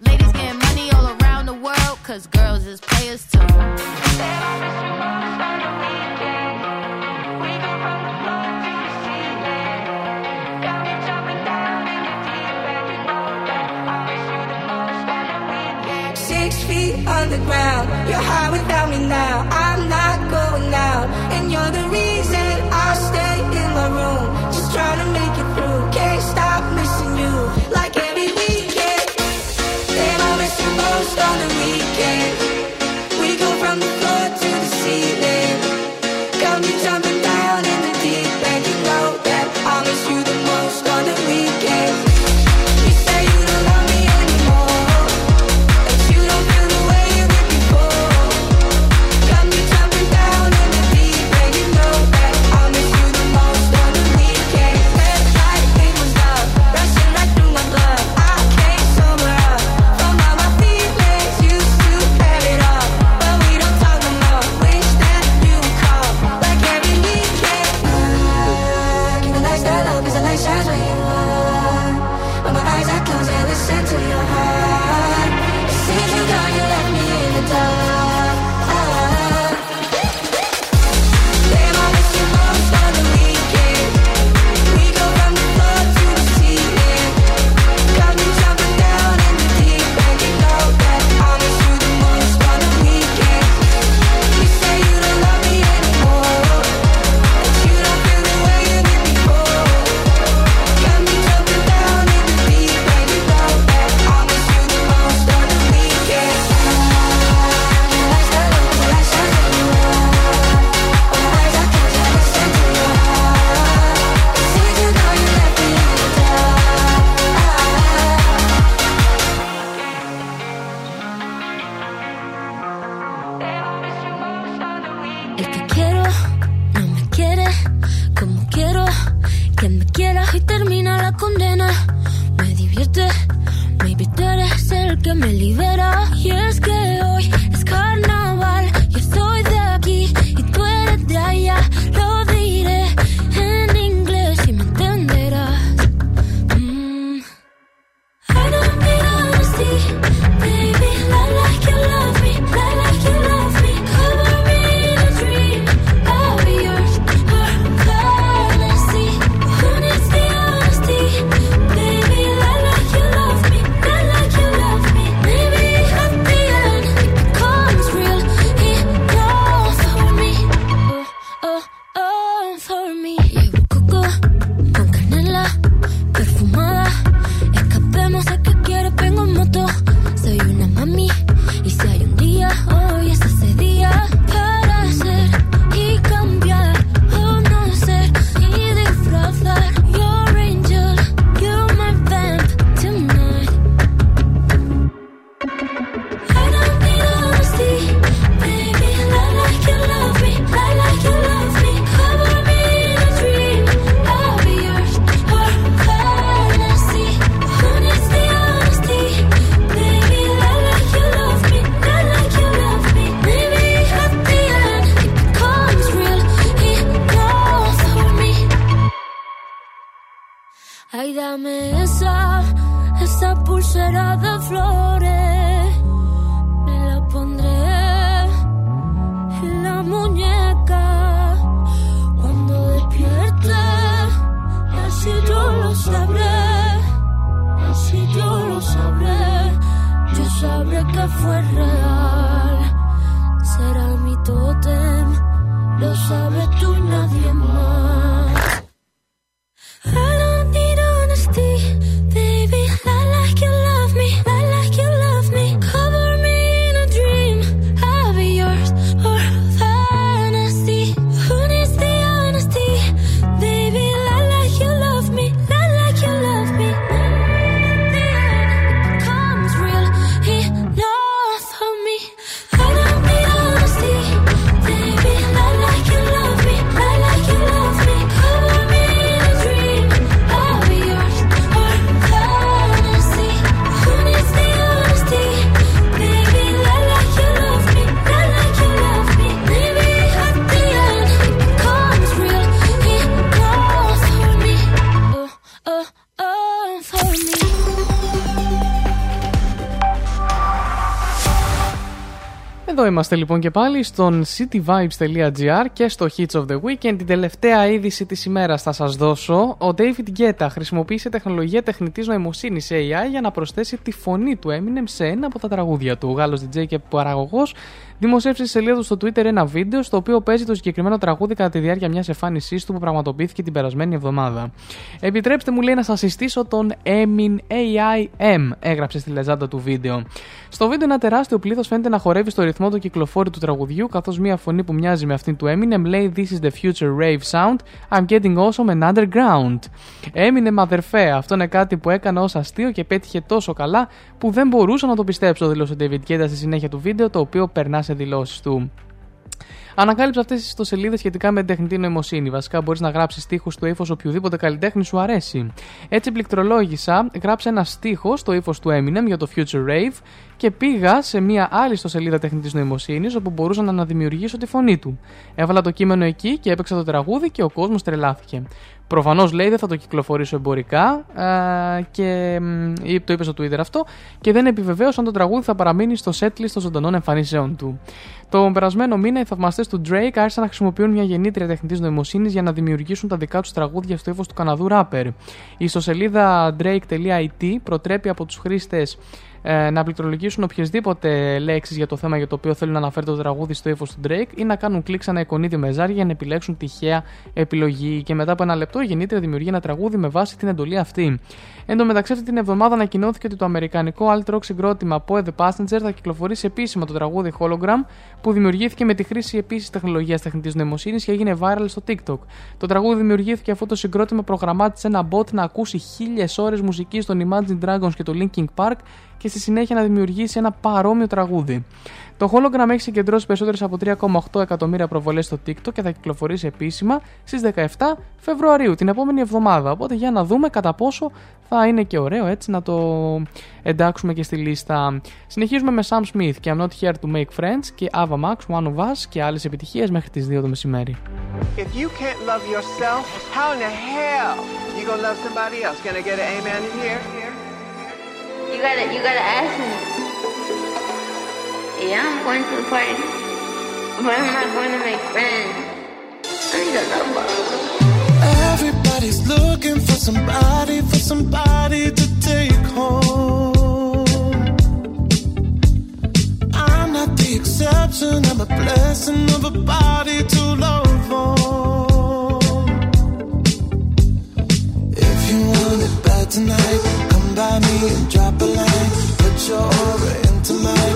Ladies getting money all around the world, cause girls is players too. Six feet underground, you're high without me now. I'm que me libera. Pulsera de flores. Me la pondré en la muñeca cuando despierte. Así yo lo sabré, así yo lo sabré. Yo sabré que fue real. Είμαστε λοιπόν και πάλι στον cityvibes.gr και στο Hits of the Weekend. Την τελευταία είδηση της ημέρας θα σας δώσω. Ο David Guetta χρησιμοποίησε τεχνολογία τεχνητής νοημοσύνης AI για να προσθέσει τη φωνή του Eminem σε ένα από τα τραγούδια του. Ο Γάλλος DJ και παραγωγός δημοσίευσε στη σελίδα του στο Twitter ένα βίντεο στο οποίο παίζει το συγκεκριμένο τραγούδι κατά τη διάρκεια μιας εμφάνισής του που πραγματοποιήθηκε την περασμένη εβδομάδα. Επιτρέψτε μου λέει να σας συστήσω τον Emin AIM, έγραψε στη λεζάντα του βίντεο. Στο βίντεο ένα τεράστιο πλήθος φαίνεται να χορεύει στο ρυθμό του κυκλοφόρου του τραγουδιού, καθώς μια φωνή που μοιάζει με αυτήν του Eminem λέει This is the future rave sound. I'm getting awesome and underground. Eminem αδερφέ, αυτό είναι κάτι που έκανα ως αστείο και πέτυχε τόσο καλά που δεν μπορούσα να το πιστέψω, δήλωσε ο David Guetta στη συνέχεια του βίντεο, το οποίο περνά σε δηλώσεις του. Ανακάλυψε αυτές τις ιστοσελίδες σχετικά με την τεχνητή νοημοσύνη. Βασικά, μπορείς να γράψεις στίχους στο ύφος οποιοδήποτε καλλιτέχνη σου αρέσει. Έτσι, πληκτρολόγησα, γράψε ένα στίχο στο ύφος του Eminem για το Future Rave και πήγα σε μια άλλη ιστοσελίδα τεχνητής νοημοσύνης όπου μπορούσα να αναδημιουργήσω τη φωνή του. Έβαλα το κείμενο εκεί και έπαιξα το τραγούδι και ο κόσμος τρελάθηκε. Προφανώς λέει δεν θα το κυκλοφορήσω εμπορικά ε, και μ, το είπε στο Twitter αυτό και δεν επιβεβαίωσε αν το τραγούδι θα παραμείνει στο setlist των ζωντανών εμφανίσεων του. Το περασμένο μήνα οι θαυμαστές του Drake άρχισαν να χρησιμοποιούν μια γεννήτρια τεχνητής νοημοσύνης για να δημιουργήσουν τα δικά τους τραγούδια στο ύφος του Καναδού rapper. Η ιστοσελίδα drake.it προτρέπει από τους χρήστες ε, να πληκτρολογήσουν οποιασδήποτε λέξεις για το θέμα για το οποίο θέλουν να αναφέρει το τραγούδι στο ύφος του Drake ή να κάνουν κλικ σε ένα εικονίδιο με ζάρια για να επιλέξουν τυχαία επιλογή. Και μετά από ένα λεπτό η γεννήτρια δημιουργεί ένα τραγούδι με βάση την εντολή αυτή. Εν τω μεταξύ, αυτή την εβδομάδα ανακοινώθηκε ότι το αμερικανικό alt rock συγκρότημα Poe the Passenger θα κυκλοφορήσει επίσημα το τραγούδι Hologram που δημιουργήθηκε με τη χρήση επίσης τεχνολογίας τεχνητής νοημοσύνης και έγινε viral στο TikTok. Το τραγούδι δημιουργήθηκε αφού το συγκρότημα προγραμμάτισε ένα bot να ακούσει χίλιες ώρες μουσική των Imagine Dragons και το Linkin Park και στη συνέχεια να δημιουργήσει ένα παρόμοιο τραγούδι. Το hologram έχει συγκεντρώσει περισσότερες από 3,8 εκατομμύρια προβολές στο TikTok και θα κυκλοφορήσει επίσημα στις 17 Φεβρουαρίου, την επόμενη εβδομάδα. Οπότε για να δούμε κατά πόσο θα είναι και ωραίο έτσι να το εντάξουμε και στη λίστα. Συνεχίζουμε με Sam Smith και I'm Not Here to Make Friends και Ava Max, One of Us και άλλες επιτυχίες μέχρι τις 2 το μεσημέρι. If you can't love yourself, how in the hell you gonna love somebody else? Can I get an amen in here? You gotta, you gotta ask me. Yeah, I'm going to the party, but I'm not going to make friends. I need a lover. Everybody's looking for somebody, for somebody to take home. I'm not the exception, I'm a blessing of a body to love on. If you want it bad tonight, come by me and drop a line. Put your aura into mine.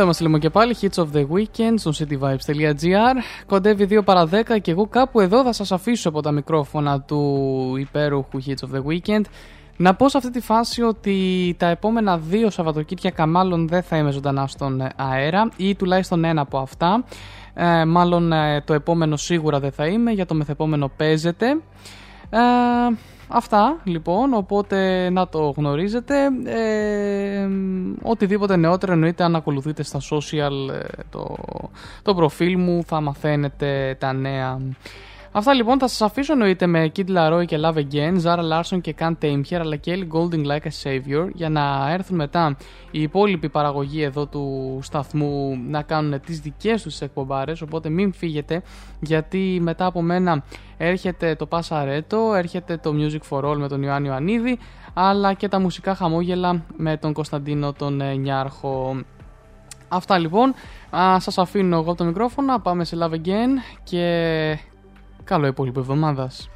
Εδώ είμαστε λέμε και πάλι, Hits of the Weekend στο cityvibes.gr. Κοντεύει 2 παρα 10 και εγώ κάπου εδώ θα σας αφήσω από τα μικρόφωνα του υπέροχου Hits of the Weekend. Να πω σε αυτή τη φάση ότι τα επόμενα δύο Σαββατοκύριακα μάλλον δεν θα είμαι ζωντανά στον αέρα ή τουλάχιστον ένα από αυτά. Ε, μάλλον ε, το επόμενο σίγουρα δεν θα είμαι, για το μεθεπόμενο παίζεται. Ε, αυτά λοιπόν, οπότε να το γνωρίζετε. Ε, οτιδήποτε νεότερο εννοείται αν ακολουθείτε στα social ε, το, το προφίλ μου θα μαθαίνετε τα νέα. Αυτά λοιπόν θα σας αφήσω εννοείται με Kid Laroi και Love Again, Zara Larson και Can't Tame Here αλλά και Ellie Golding Like a Savior για να έρθουν μετά οι υπόλοιποι παραγωγοί εδώ του σταθμού να κάνουν τις δικές τους εκπομπάρες οπότε μην φύγετε γιατί μετά από μένα έρχεται το Passareto, έρχεται το Music for All με τον Ιωάννη Ιωαννίδη αλλά και τα μουσικά χαμόγελα με τον Κωνσταντίνο τον ε, Νιάρχο. Αυτά λοιπόν. Α, σας αφήνω εγώ από το μικρόφωνο. Πάμε σε Love Again και καλό υπόλοιπο εβδομάδας.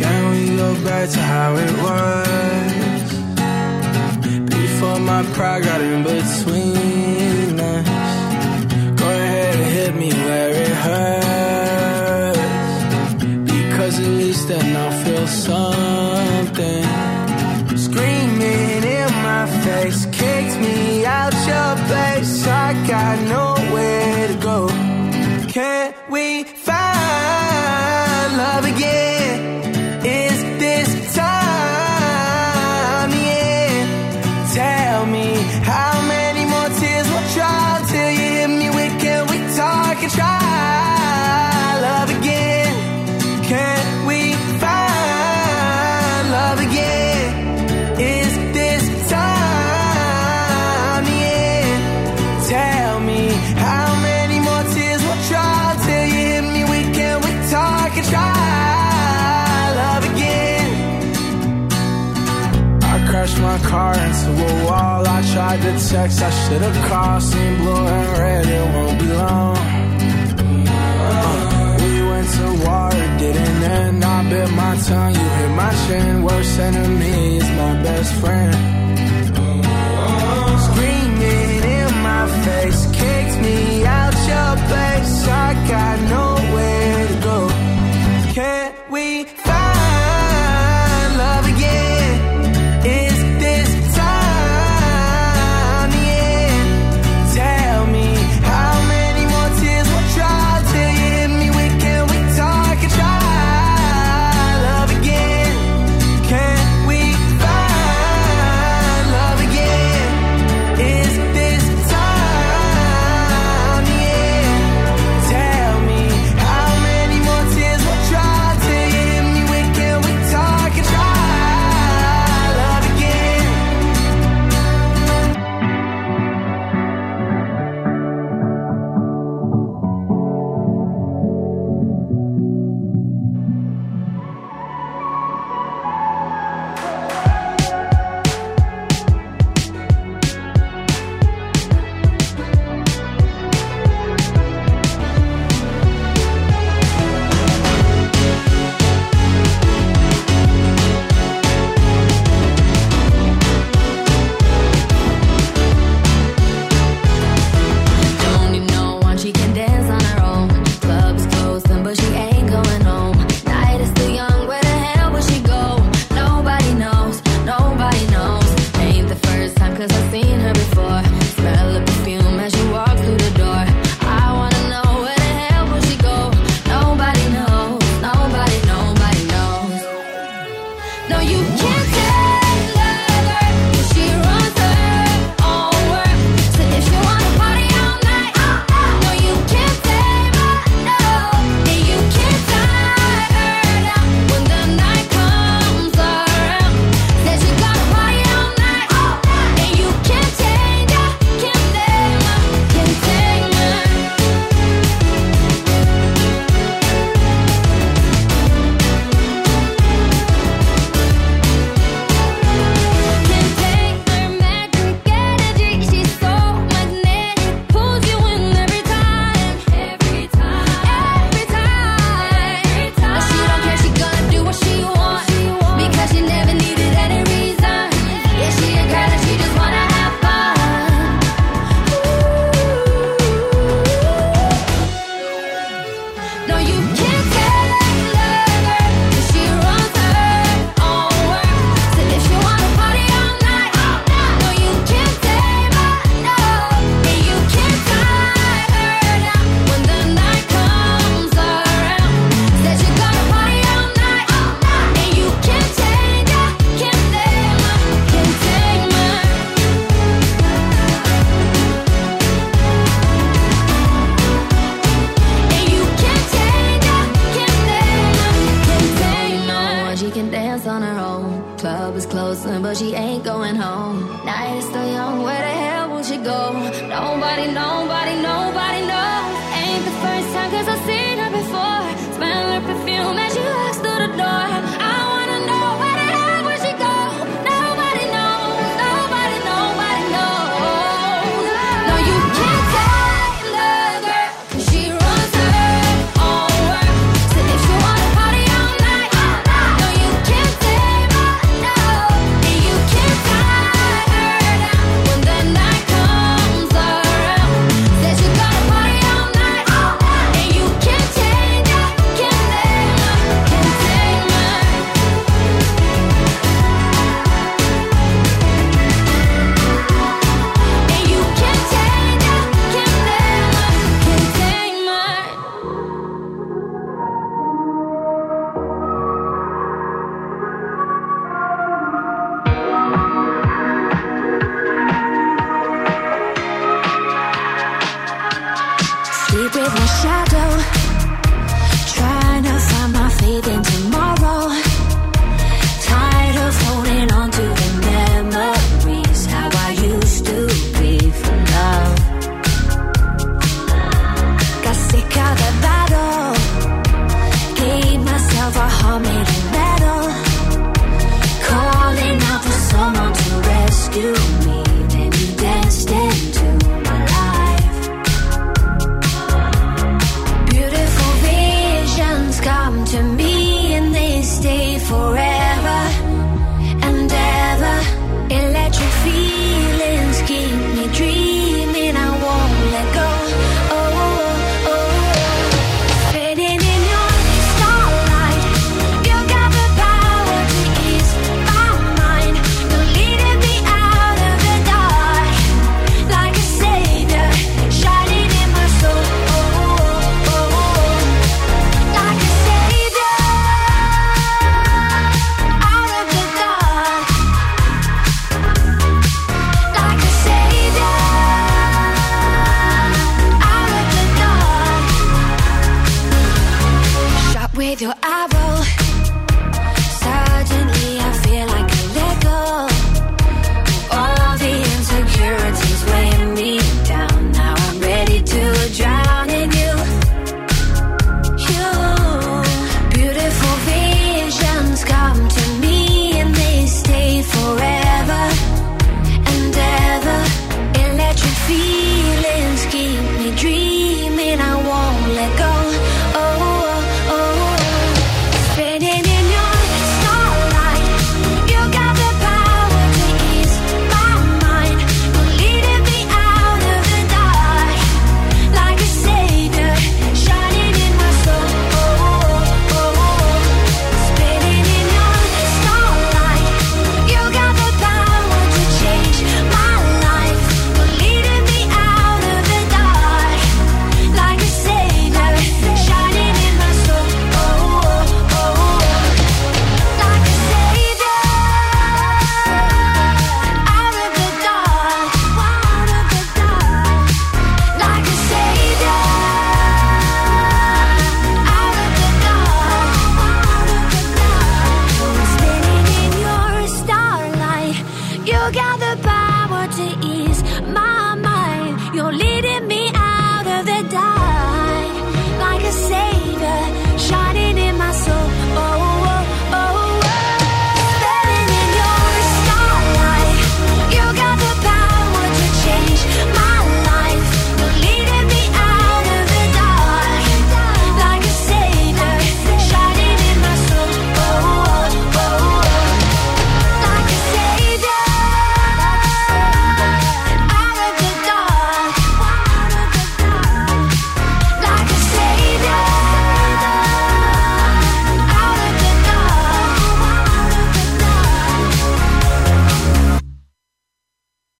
Can we go back to how it was? Before my pride got in between us. Go ahead and hit me where it hurts. Because at least then I'll feel something. face, kicked me out your place. I got nowhere to go. Can we car into a wall. I tried to text, I should have called. Seen blue and red, it won't be long. Uh, we went to war, it didn't end. I bit my tongue, you hit my chin. Worst enemy is my best friend.